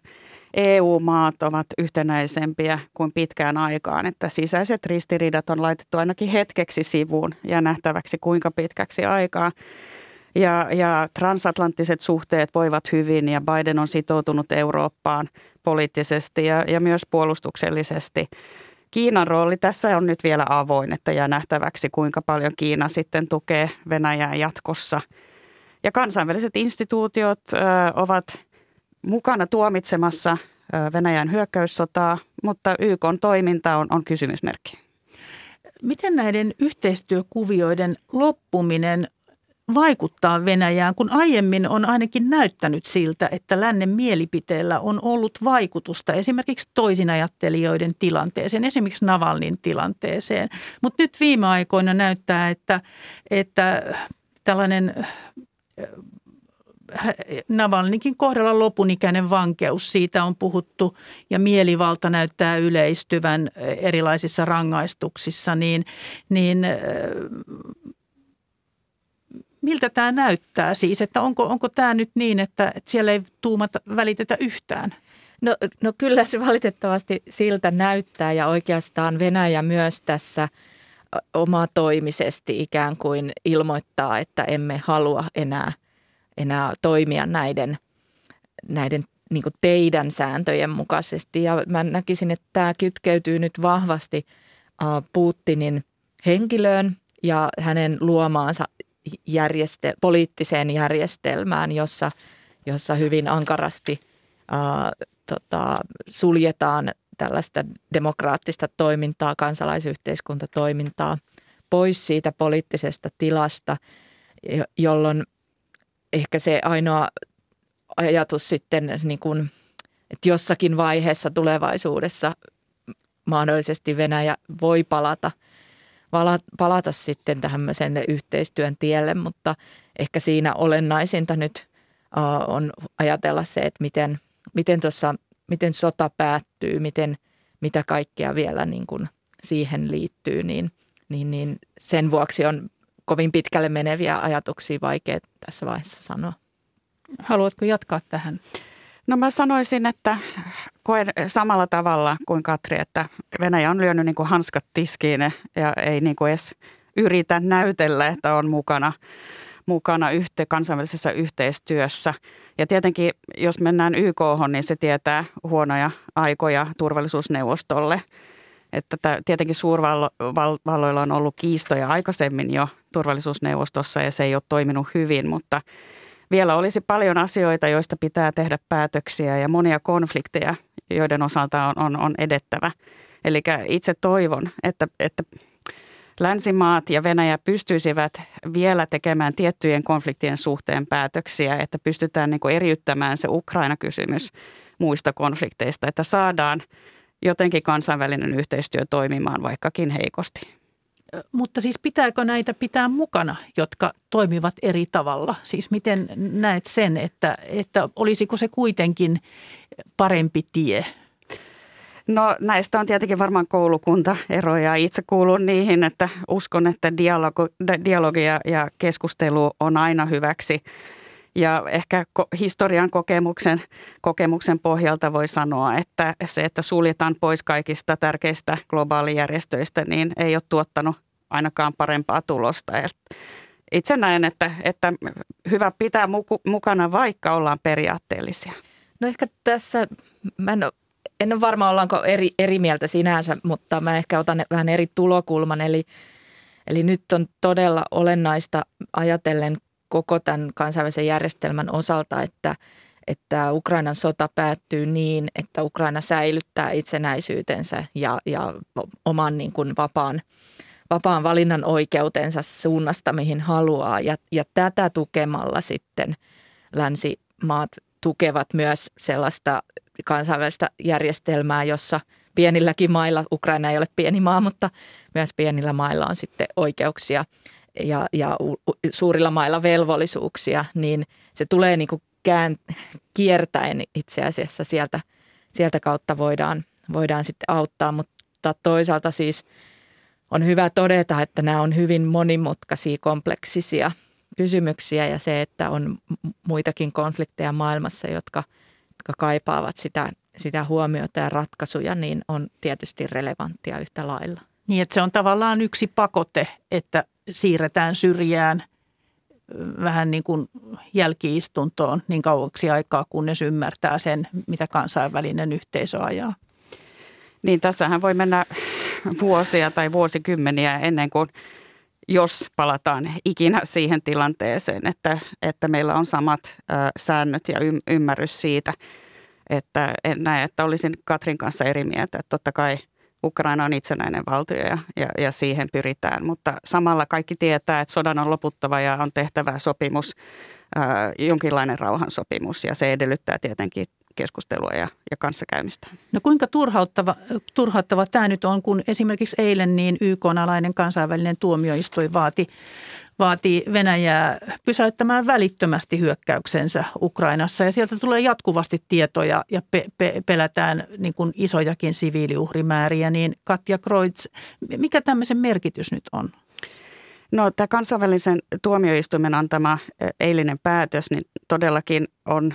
Speaker 5: EU-maat ovat yhtenäisempiä kuin pitkään aikaan, että sisäiset ristiriidat on laitettu ainakin hetkeksi sivuun ja nähtäväksi kuinka pitkäksi aikaa. Ja, ja transatlanttiset suhteet voivat hyvin ja Biden on sitoutunut Eurooppaan poliittisesti ja, ja myös puolustuksellisesti. Kiinan rooli tässä on nyt vielä avoin, että jää nähtäväksi, kuinka paljon Kiina sitten tukee Venäjää jatkossa. Ja kansainväliset instituutiot ö, ovat mukana tuomitsemassa Venäjän hyökkäyssotaa, mutta YK toiminta on, on kysymysmerkki.
Speaker 1: Miten näiden yhteistyökuvioiden loppuminen vaikuttaa Venäjään, kun aiemmin on ainakin näyttänyt siltä, että lännen mielipiteellä on ollut vaikutusta esimerkiksi toisinajattelijoiden tilanteeseen, esimerkiksi Navalnin tilanteeseen. Mutta nyt viime aikoina näyttää, että, että tällainen äh, Navalnikin kohdalla lopunikäinen vankeus, siitä on puhuttu ja mielivalta näyttää yleistyvän erilaisissa rangaistuksissa, niin, niin äh, miltä tämä näyttää siis, että onko, onko tämä nyt niin, että, että siellä ei tuumat välitetä yhtään?
Speaker 6: No, no kyllä se valitettavasti siltä näyttää ja oikeastaan Venäjä myös tässä omatoimisesti ikään kuin ilmoittaa, että emme halua enää, enää toimia näiden, näiden niin teidän sääntöjen mukaisesti. Ja mä näkisin, että tämä kytkeytyy nyt vahvasti Putinin henkilöön ja hänen luomaansa järjestel- poliittiseen järjestelmään, jossa, jossa hyvin ankarasti ää, tota, suljetaan tällaista demokraattista toimintaa, kansalaisyhteiskuntatoimintaa pois siitä poliittisesta tilasta, jolloin ehkä se ainoa ajatus sitten, niin kuin, että jossakin vaiheessa tulevaisuudessa mahdollisesti Venäjä voi palata – palata sitten tämmöisen yhteistyön tielle, mutta ehkä siinä olennaisinta nyt on ajatella se, että miten, miten, tossa, miten sota päättyy, miten, mitä kaikkea vielä niin kuin siihen liittyy, niin, niin, niin sen vuoksi on kovin pitkälle meneviä ajatuksia vaikea tässä vaiheessa sanoa.
Speaker 1: Haluatko jatkaa tähän?
Speaker 5: No mä sanoisin, että koen samalla tavalla kuin Katri, että Venäjä on lyönyt niin kuin hanskat tiskiin ja ei niin kuin edes yritä näytellä, että on mukana, mukana yhte, kansainvälisessä yhteistyössä. Ja tietenkin, jos mennään YK, niin se tietää huonoja aikoja turvallisuusneuvostolle. Että tietenkin suurvalloilla on ollut kiistoja aikaisemmin jo turvallisuusneuvostossa ja se ei ole toiminut hyvin, mutta – vielä olisi paljon asioita, joista pitää tehdä päätöksiä ja monia konflikteja, joiden osalta on, on, on edettävä. Eli itse toivon, että, että länsimaat ja Venäjä pystyisivät vielä tekemään tiettyjen konfliktien suhteen päätöksiä, että pystytään niin eriyttämään se Ukraina-kysymys muista konflikteista, että saadaan jotenkin kansainvälinen yhteistyö toimimaan vaikkakin heikosti.
Speaker 1: Mutta siis pitääkö näitä pitää mukana, jotka toimivat eri tavalla? Siis miten näet sen, että, että olisiko se kuitenkin parempi tie?
Speaker 5: No näistä on tietenkin varmaan koulukuntaeroja. Itse kuulun niihin, että uskon, että dialogi, ja keskustelu on aina hyväksi. Ja ehkä historian kokemuksen, kokemuksen pohjalta voi sanoa, että se, että suljetaan pois kaikista tärkeistä globaalijärjestöistä, niin ei ole tuottanut ainakaan parempaa tulosta. Itse näen, että, että hyvä pitää mukana, vaikka ollaan periaatteellisia.
Speaker 6: No ehkä tässä, mä en ole, en ole varma ollaanko eri, eri mieltä sinänsä, mutta mä ehkä otan vähän eri tulokulman. Eli, eli nyt on todella olennaista ajatellen koko tämän kansainvälisen järjestelmän osalta, että, että Ukrainan sota päättyy niin, että Ukraina säilyttää itsenäisyytensä ja, ja oman niin kuin vapaan, vapaan valinnan oikeutensa suunnasta, mihin haluaa. Ja, ja tätä tukemalla sitten länsimaat tukevat myös sellaista kansainvälistä järjestelmää, jossa pienilläkin mailla, Ukraina ei ole pieni maa, mutta myös pienillä mailla on sitten oikeuksia ja, ja suurilla mailla velvollisuuksia, niin se tulee niin kuin kään, kiertäen itse asiassa sieltä, sieltä kautta voidaan, voidaan sitten auttaa, mutta toisaalta siis on hyvä todeta, että nämä on hyvin monimutkaisia, kompleksisia kysymyksiä ja se, että on muitakin konflikteja maailmassa, jotka, jotka kaipaavat sitä, sitä huomiota ja ratkaisuja, niin on tietysti relevanttia yhtä lailla.
Speaker 1: Niin, että se on tavallaan yksi pakote, että siirretään syrjään vähän niin kuin jälkiistuntoon niin kauaksi aikaa, kunnes ymmärtää sen, mitä kansainvälinen yhteisö ajaa.
Speaker 5: Niin, tässähän voi mennä vuosia tai vuosikymmeniä ennen kuin jos palataan ikinä siihen tilanteeseen, että, että meillä on samat säännöt ja y, ymmärrys siitä, että en näe, että olisin Katrin kanssa eri mieltä. Että totta kai Ukraina on itsenäinen valtio ja, ja, ja siihen pyritään, mutta samalla kaikki tietää, että sodan on loputtava ja on tehtävä sopimus, ö, jonkinlainen rauhansopimus ja se edellyttää tietenkin keskustelua ja, ja kanssakäymistä.
Speaker 1: No kuinka turhauttava, turhauttava tämä nyt on, kun esimerkiksi eilen niin YK-alainen kansainvälinen tuomioistuin vaati, vaati Venäjää pysäyttämään välittömästi hyökkäyksensä Ukrainassa. Ja sieltä tulee jatkuvasti tietoja ja pe- pe- pelätään niin kuin isojakin siviiliuhrimääriä. Niin Katja Kreutz, mikä tämmöisen merkitys nyt on?
Speaker 5: No tämä kansainvälisen tuomioistuimen antama eilinen päätös niin todellakin on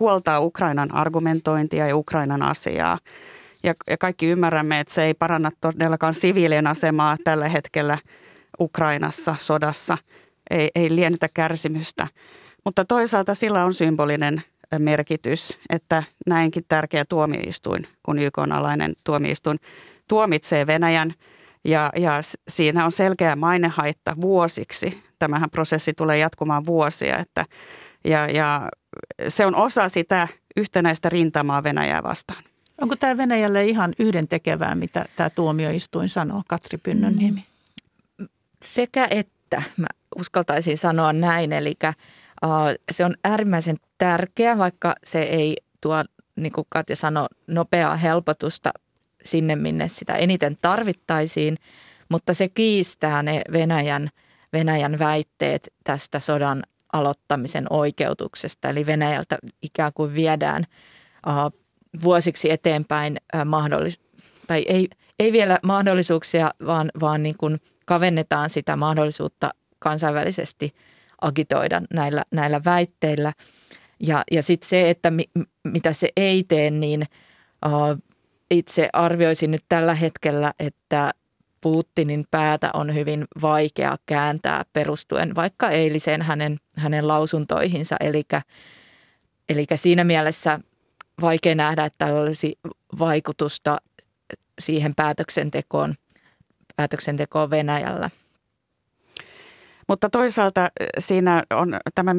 Speaker 5: huoltaa Ukrainan argumentointia ja Ukrainan asiaa. Ja, ja kaikki ymmärrämme, että se ei paranna todellakaan siviilien asemaa tällä hetkellä Ukrainassa sodassa. Ei, ei liennytä kärsimystä. Mutta toisaalta sillä on symbolinen merkitys, että näinkin tärkeä tuomioistuin, kun YK on alainen tuomioistuin, tuomitsee Venäjän ja, ja siinä on selkeä mainehaitta vuosiksi. Tämähän prosessi tulee jatkumaan vuosia, että ja, ja se on osa sitä yhtenäistä rintamaa Venäjää vastaan.
Speaker 1: Onko tämä Venäjälle ihan yhden tekevää, mitä tämä tuomioistuin sanoo, Katri Pynnönniemi?
Speaker 6: Sekä että, mä uskaltaisin sanoa näin, eli uh, se on äärimmäisen tärkeä, vaikka se ei tuo, niin kuin Katja sanoi, nopeaa helpotusta sinne, minne sitä eniten tarvittaisiin, mutta se kiistää ne Venäjän, Venäjän väitteet tästä sodan aloittamisen oikeutuksesta. Eli Venäjältä ikään kuin viedään uh, vuosiksi eteenpäin uh, mahdollis- tai ei, ei vielä mahdollisuuksia, vaan, vaan niin kuin kavennetaan sitä mahdollisuutta kansainvälisesti agitoida näillä, näillä väitteillä. Ja, ja sitten se, että mi, mitä se ei tee, niin uh, itse arvioisin nyt tällä hetkellä, että Putinin päätä on hyvin vaikea kääntää perustuen vaikka eiliseen hänen, hänen lausuntoihinsa. Eli, siinä mielessä vaikea nähdä, että tällä olisi vaikutusta siihen päätöksentekoon, päätöksentekoon Venäjällä.
Speaker 5: Mutta toisaalta siinä on tämä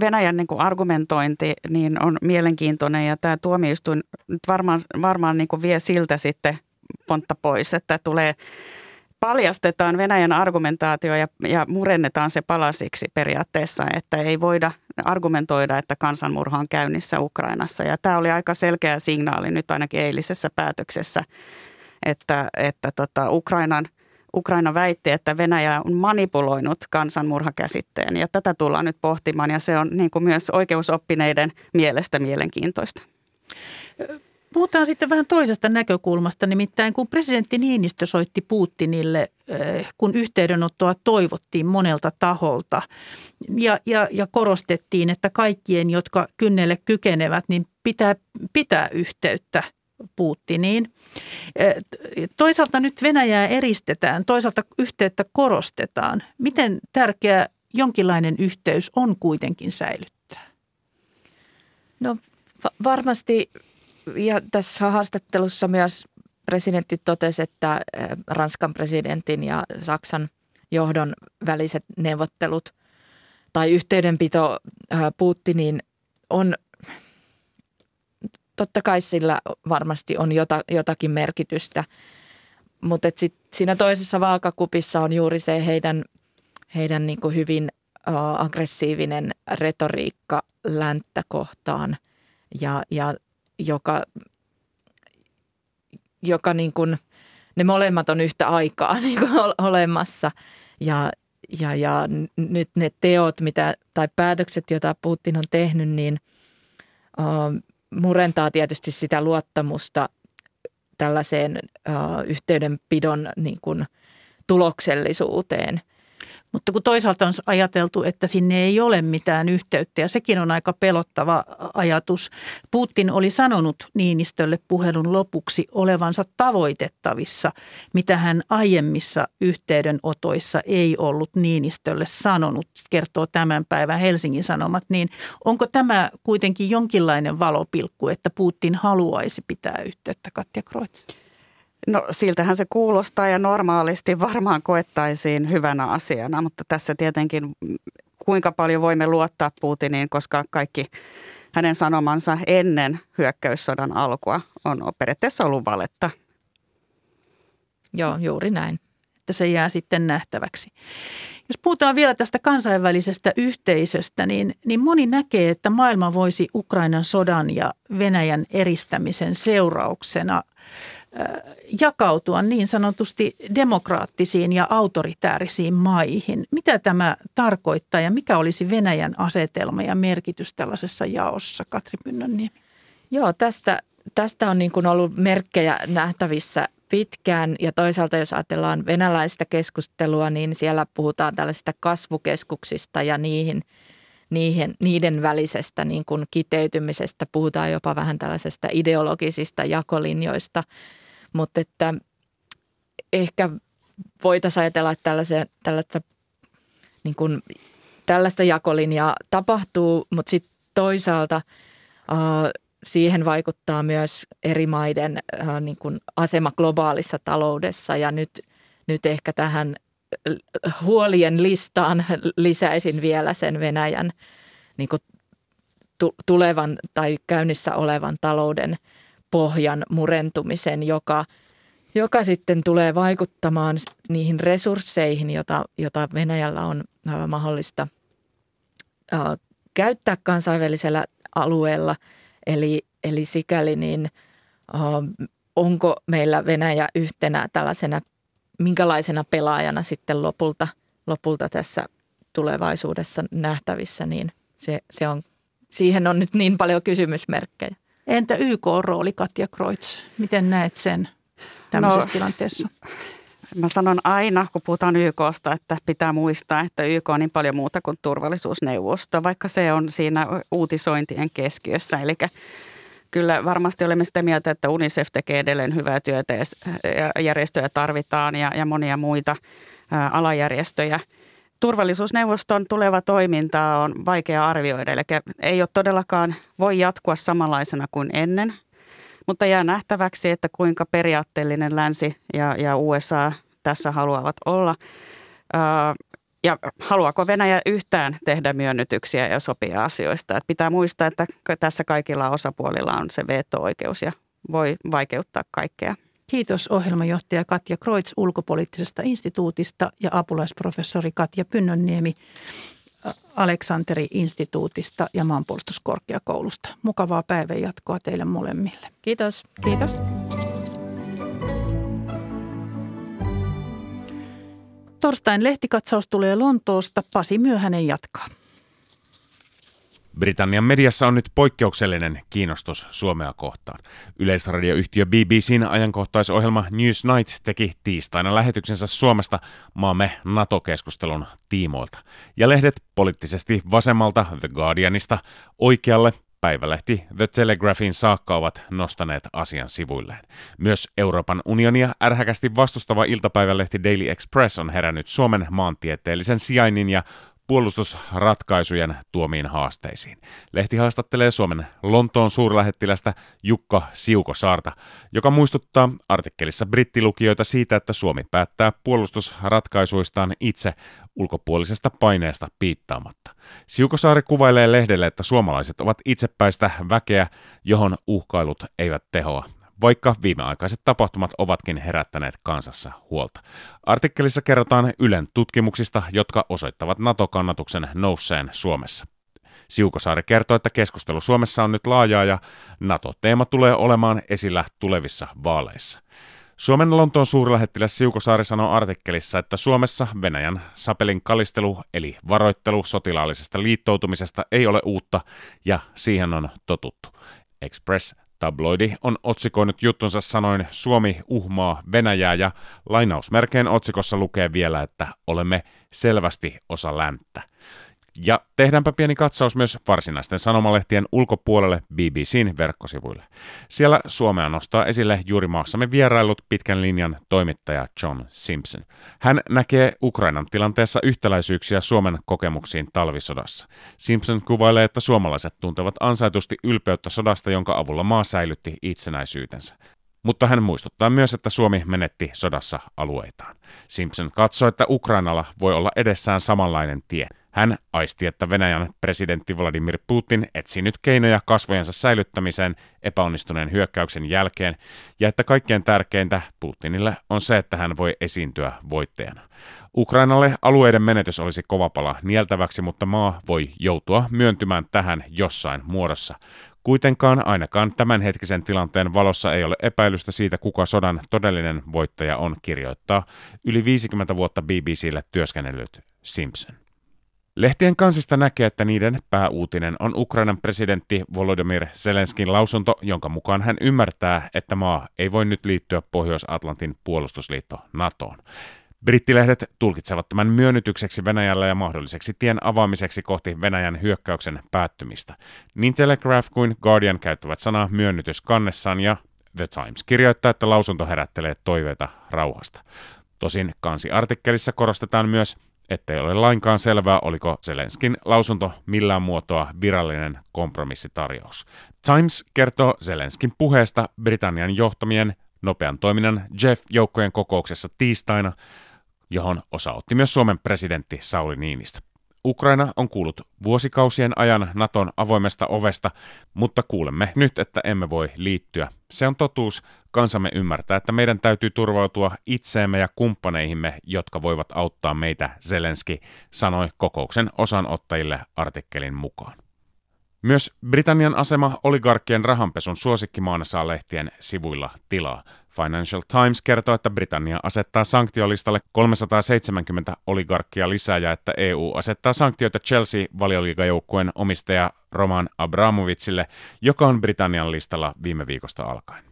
Speaker 5: Venäjän niin kuin argumentointi niin on mielenkiintoinen ja tämä tuomioistuin nyt varmaan, varmaan niin kuin vie siltä sitten pontta pois, että tulee paljastetaan Venäjän argumentaatio ja, ja murennetaan se palasiksi periaatteessa, että ei voida argumentoida, että kansanmurha on käynnissä Ukrainassa. Ja tämä oli aika selkeä signaali nyt ainakin eilisessä päätöksessä, että, että tota Ukrainan, Ukraina väitti, että Venäjä on manipuloinut kansanmurhakäsitteen ja tätä tullaan nyt pohtimaan ja se on niin kuin myös oikeusoppineiden mielestä mielenkiintoista.
Speaker 1: puhutaan sitten vähän toisesta näkökulmasta, nimittäin kun presidentti Niinistö soitti Putinille, eh, kun yhteydenottoa toivottiin monelta taholta ja, ja, ja korostettiin, että kaikkien, jotka kynnelle kykenevät, niin pitää pitää yhteyttä Putiniin. Toisaalta nyt Venäjää eristetään, toisaalta yhteyttä korostetaan. Miten tärkeä jonkinlainen yhteys on kuitenkin säilyttää?
Speaker 6: No varmasti, ja tässä haastattelussa myös presidentti totesi, että Ranskan presidentin ja Saksan johdon väliset neuvottelut tai yhteydenpito Putiniin on totta kai sillä varmasti on jotakin merkitystä, mutta siinä toisessa vaakakupissa on juuri se heidän, heidän niin kuin hyvin aggressiivinen retoriikka länttä kohtaan ja, ja joka, joka niin kuin, ne molemmat on yhtä aikaa niin kuin olemassa ja, ja, ja nyt ne teot mitä, tai päätökset, joita Putin on tehnyt, niin uh, murentaa tietysti sitä luottamusta tällaiseen uh, yhteydenpidon niin kuin, tuloksellisuuteen –
Speaker 1: mutta kun toisaalta on ajateltu, että sinne ei ole mitään yhteyttä ja sekin on aika pelottava ajatus. Putin oli sanonut Niinistölle puhelun lopuksi olevansa tavoitettavissa, mitä hän aiemmissa yhteydenotoissa ei ollut Niinistölle sanonut, kertoo tämän päivän Helsingin Sanomat. Niin onko tämä kuitenkin jonkinlainen valopilkku, että Putin haluaisi pitää yhteyttä Katja Kreutz?
Speaker 5: No siltähän se kuulostaa ja normaalisti varmaan koettaisiin hyvänä asiana, mutta tässä tietenkin kuinka paljon voimme luottaa Putiniin, koska kaikki hänen sanomansa ennen hyökkäyssodan alkua on periaatteessa ollut valetta.
Speaker 6: Joo, juuri näin.
Speaker 1: Että se jää sitten nähtäväksi. Jos puhutaan vielä tästä kansainvälisestä yhteisöstä, niin, niin moni näkee, että maailma voisi Ukrainan sodan ja Venäjän eristämisen seurauksena – jakautua niin sanotusti demokraattisiin ja autoritäärisiin maihin. Mitä tämä tarkoittaa ja mikä olisi Venäjän asetelma ja merkitys tällaisessa jaossa, Katri Pynnönniemi?
Speaker 6: Joo, tästä, tästä on niin kuin ollut merkkejä nähtävissä pitkään ja toisaalta jos ajatellaan venäläistä keskustelua, niin siellä puhutaan tällaisista kasvukeskuksista ja niihin, niihin, niiden välisestä niin kuin kiteytymisestä. Puhutaan jopa vähän tällaisesta ideologisista jakolinjoista – mutta että ehkä voitaisiin ajatella, että tällaista, niin kuin, tällaista jakolinjaa tapahtuu, mutta sitten toisaalta uh, siihen vaikuttaa myös eri maiden uh, niin kuin asema globaalissa taloudessa. Ja nyt, nyt ehkä tähän huolien listaan lisäisin vielä sen Venäjän niin tulevan tai käynnissä olevan talouden – pohjan murentumisen, joka, joka sitten tulee vaikuttamaan niihin resursseihin, jota, jota Venäjällä on mahdollista käyttää kansainvälisellä alueella. Eli, eli sikäli niin onko meillä Venäjä yhtenä tällaisena, minkälaisena pelaajana sitten lopulta, lopulta tässä tulevaisuudessa nähtävissä, niin se, se on, siihen on nyt niin paljon kysymysmerkkejä.
Speaker 1: Entä YK-rooli, Katja Kreutz? Miten näet sen tämmöisessä no, tilanteessa?
Speaker 5: Mä sanon aina, kun puhutaan YKsta, että pitää muistaa, että YK on niin paljon muuta kuin turvallisuusneuvosto, vaikka se on siinä uutisointien keskiössä. Eli kyllä varmasti olemme sitä mieltä, että UNICEF tekee edelleen hyvää työtä ja järjestöjä tarvitaan ja, ja monia muita alajärjestöjä – turvallisuusneuvoston tuleva toiminta on vaikea arvioida, eli ei ole todellakaan voi jatkua samanlaisena kuin ennen, mutta jää nähtäväksi, että kuinka periaatteellinen länsi ja, ja USA tässä haluavat olla. ja haluaako Venäjä yhtään tehdä myönnytyksiä ja sopia asioista? Että pitää muistaa, että tässä kaikilla osapuolilla on se veto-oikeus ja voi vaikeuttaa kaikkea.
Speaker 1: Kiitos ohjelmajohtaja Katja Kreutz ulkopoliittisesta instituutista ja apulaisprofessori Katja Pynnönniemi Aleksanteri-instituutista ja maanpuolustuskorkeakoulusta. Mukavaa päivänjatkoa teille molemmille.
Speaker 6: Kiitos.
Speaker 5: Kiitos.
Speaker 1: Torstain lehtikatsaus tulee Lontoosta. Pasi Myöhänen jatkaa.
Speaker 7: Britannian mediassa on nyt poikkeuksellinen kiinnostus Suomea kohtaan. Yleisradioyhtiö BBCn ajankohtaisohjelma News Night teki tiistaina lähetyksensä Suomesta maamme NATO-keskustelun tiimoilta. Ja lehdet poliittisesti vasemmalta The Guardianista oikealle päivälehti The Telegraphin saakka ovat nostaneet asian sivuilleen. Myös Euroopan unionia ärhäkästi vastustava iltapäivälehti Daily Express on herännyt Suomen maantieteellisen sijainnin ja puolustusratkaisujen tuomiin haasteisiin. Lehti haastattelee Suomen Lontoon suurlähettilästä Jukka Siukosaarta, joka muistuttaa artikkelissa brittilukijoita siitä, että Suomi päättää puolustusratkaisuistaan itse ulkopuolisesta paineesta piittaamatta. Siukosaari kuvailee lehdelle, että suomalaiset ovat itsepäistä väkeä, johon uhkailut eivät tehoa vaikka viimeaikaiset tapahtumat ovatkin herättäneet kansassa huolta. Artikkelissa kerrotaan Ylen tutkimuksista, jotka osoittavat NATO-kannatuksen nousseen Suomessa. Siukosaari kertoo, että keskustelu Suomessa on nyt laajaa ja NATO-teema tulee olemaan esillä tulevissa vaaleissa. Suomen Lontoon suurlähettiläs Siukosaari sanoo artikkelissa, että Suomessa Venäjän sapelin kalistelu eli varoittelu sotilaallisesta liittoutumisesta ei ole uutta ja siihen on totuttu. Express Tabloidi on otsikoinut juttunsa sanoin Suomi uhmaa Venäjää ja lainausmerkeen otsikossa lukee vielä, että olemme selvästi osa länttä. Ja tehdäänpä pieni katsaus myös varsinaisten sanomalehtien ulkopuolelle BBCn verkkosivuille. Siellä Suomea nostaa esille juuri maassamme vierailut pitkän linjan toimittaja John Simpson. Hän näkee Ukrainan tilanteessa yhtäläisyyksiä Suomen kokemuksiin talvisodassa. Simpson kuvailee, että suomalaiset tuntevat ansaitusti ylpeyttä sodasta, jonka avulla maa säilytti itsenäisyytensä. Mutta hän muistuttaa myös, että Suomi menetti sodassa alueitaan. Simpson katsoo, että Ukrainalla voi olla edessään samanlainen tie – hän aisti, että Venäjän presidentti Vladimir Putin etsi nyt keinoja kasvojensa säilyttämiseen epäonnistuneen hyökkäyksen jälkeen, ja että kaikkein tärkeintä Putinille on se, että hän voi esiintyä voittajana. Ukrainalle alueiden menetys olisi kova pala nieltäväksi, mutta maa voi joutua myöntymään tähän jossain muodossa. Kuitenkaan ainakaan tämänhetkisen tilanteen valossa ei ole epäilystä siitä, kuka sodan todellinen voittaja on, kirjoittaa yli 50 vuotta BBClle työskennellyt Simpson. Lehtien kansista näkee, että niiden pääuutinen on Ukrainan presidentti Volodymyr Zelenskin lausunto, jonka mukaan hän ymmärtää, että maa ei voi nyt liittyä Pohjois-Atlantin puolustusliitto NATOon. Brittilehdet tulkitsevat tämän myönnytykseksi Venäjällä ja mahdolliseksi tien avaamiseksi kohti Venäjän hyökkäyksen päättymistä. Niin Telegraph kuin Guardian käyttävät sanaa myönnytys kannessaan ja The Times kirjoittaa, että lausunto herättelee toiveita rauhasta. Tosin kansiartikkelissa korostetaan myös, ettei ole lainkaan selvää, oliko Zelenskin lausunto millään muotoa virallinen kompromissitarjous. Times kertoo Zelenskin puheesta Britannian johtamien nopean toiminnan Jeff-joukkojen kokouksessa tiistaina, johon osaotti myös Suomen presidentti Sauli Niinistö. Ukraina on kuullut vuosikausien ajan Naton avoimesta ovesta, mutta kuulemme nyt, että emme voi liittyä. Se on totuus. Kansamme ymmärtää, että meidän täytyy turvautua itseemme ja kumppaneihimme, jotka voivat auttaa meitä, Zelenski sanoi kokouksen osanottajille artikkelin mukaan. Myös Britannian asema oligarkkien rahanpesun suosikkimaana saa lehtien sivuilla tilaa. Financial Times kertoo, että Britannia asettaa sanktiolistalle 370 oligarkkia lisää ja että EU asettaa sanktioita Chelsea-valioliigajoukkueen omistaja Roman Abramovicille, joka on Britannian listalla viime viikosta alkaen.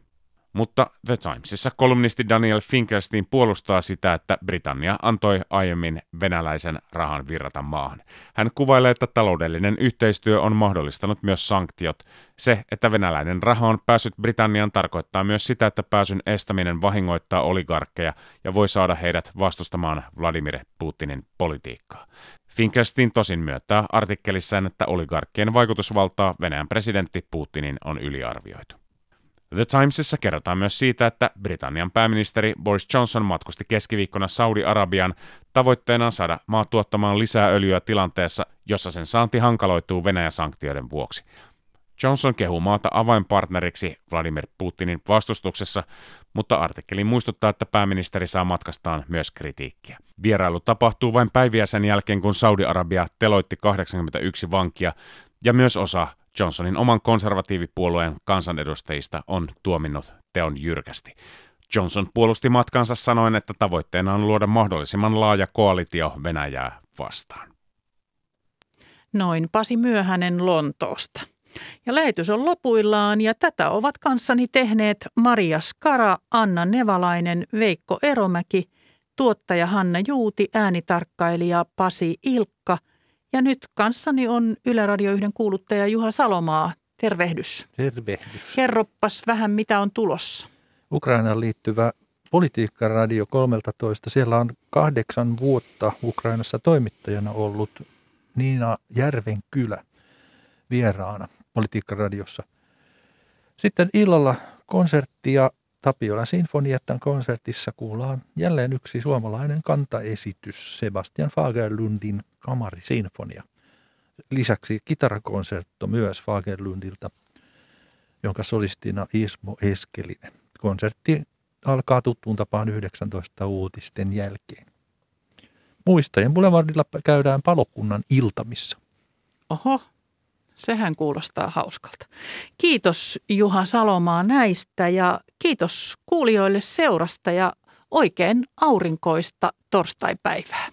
Speaker 7: Mutta The Timesissa kolumnisti Daniel Finkelstein puolustaa sitä, että Britannia antoi aiemmin venäläisen rahan virrata maahan. Hän kuvailee, että taloudellinen yhteistyö on mahdollistanut myös sanktiot. Se, että venäläinen raha on päässyt Britanniaan tarkoittaa myös sitä, että pääsyn estäminen vahingoittaa oligarkkeja ja voi saada heidät vastustamaan Vladimir Putinin politiikkaa. Finkelstein tosin myöntää artikkelissaan, että oligarkkien vaikutusvaltaa Venäjän presidentti Putinin on yliarvioitu. The Timesissa kerrotaan myös siitä, että Britannian pääministeri Boris Johnson matkusti keskiviikkona Saudi-Arabian tavoitteena saada maa tuottamaan lisää öljyä tilanteessa, jossa sen saanti hankaloituu Venäjän sanktioiden vuoksi. Johnson kehuu maata avainpartneriksi Vladimir Putinin vastustuksessa, mutta artikkeli muistuttaa, että pääministeri saa matkastaan myös kritiikkiä. Vierailu tapahtuu vain päiviä sen jälkeen, kun Saudi-Arabia teloitti 81 vankia ja myös osa Johnsonin oman konservatiivipuolueen kansanedustajista on tuominnut teon jyrkästi. Johnson puolusti matkansa sanoen, että tavoitteena on luoda mahdollisimman laaja koalitio Venäjää vastaan.
Speaker 1: Noin Pasi Myöhänen Lontoosta. Ja lähetys on lopuillaan ja tätä ovat kanssani tehneet Maria Skara, Anna Nevalainen, Veikko Eromäki, tuottaja Hanna Juuti, äänitarkkailija Pasi Ilkka ja nyt kanssani on Yle Radio 1 kuuluttaja Juha Salomaa. Tervehdys.
Speaker 8: Tervehdys.
Speaker 1: Kerroppas vähän, mitä on tulossa.
Speaker 8: Ukrainaan liittyvä Politiikkaradio 13. Siellä on kahdeksan vuotta Ukrainassa toimittajana ollut Niina Järvenkylä vieraana Politiikkaradiossa. Sitten illalla konsertti ja Tapiola Sinfoniettan konsertissa kuullaan jälleen yksi suomalainen kantaesitys Sebastian Fagerlundin kamarisinfonia. Lisäksi kitarakonsertto myös Fagerlundilta, jonka solistina Ismo Eskelinen. Konsertti alkaa tuttuun tapaan 19 uutisten jälkeen. Muistojen Boulevardilla käydään palokunnan iltamissa.
Speaker 1: Oho, sehän kuulostaa hauskalta. Kiitos Juha Salomaa näistä ja kiitos kuulijoille seurasta ja oikein aurinkoista torstaipäivää.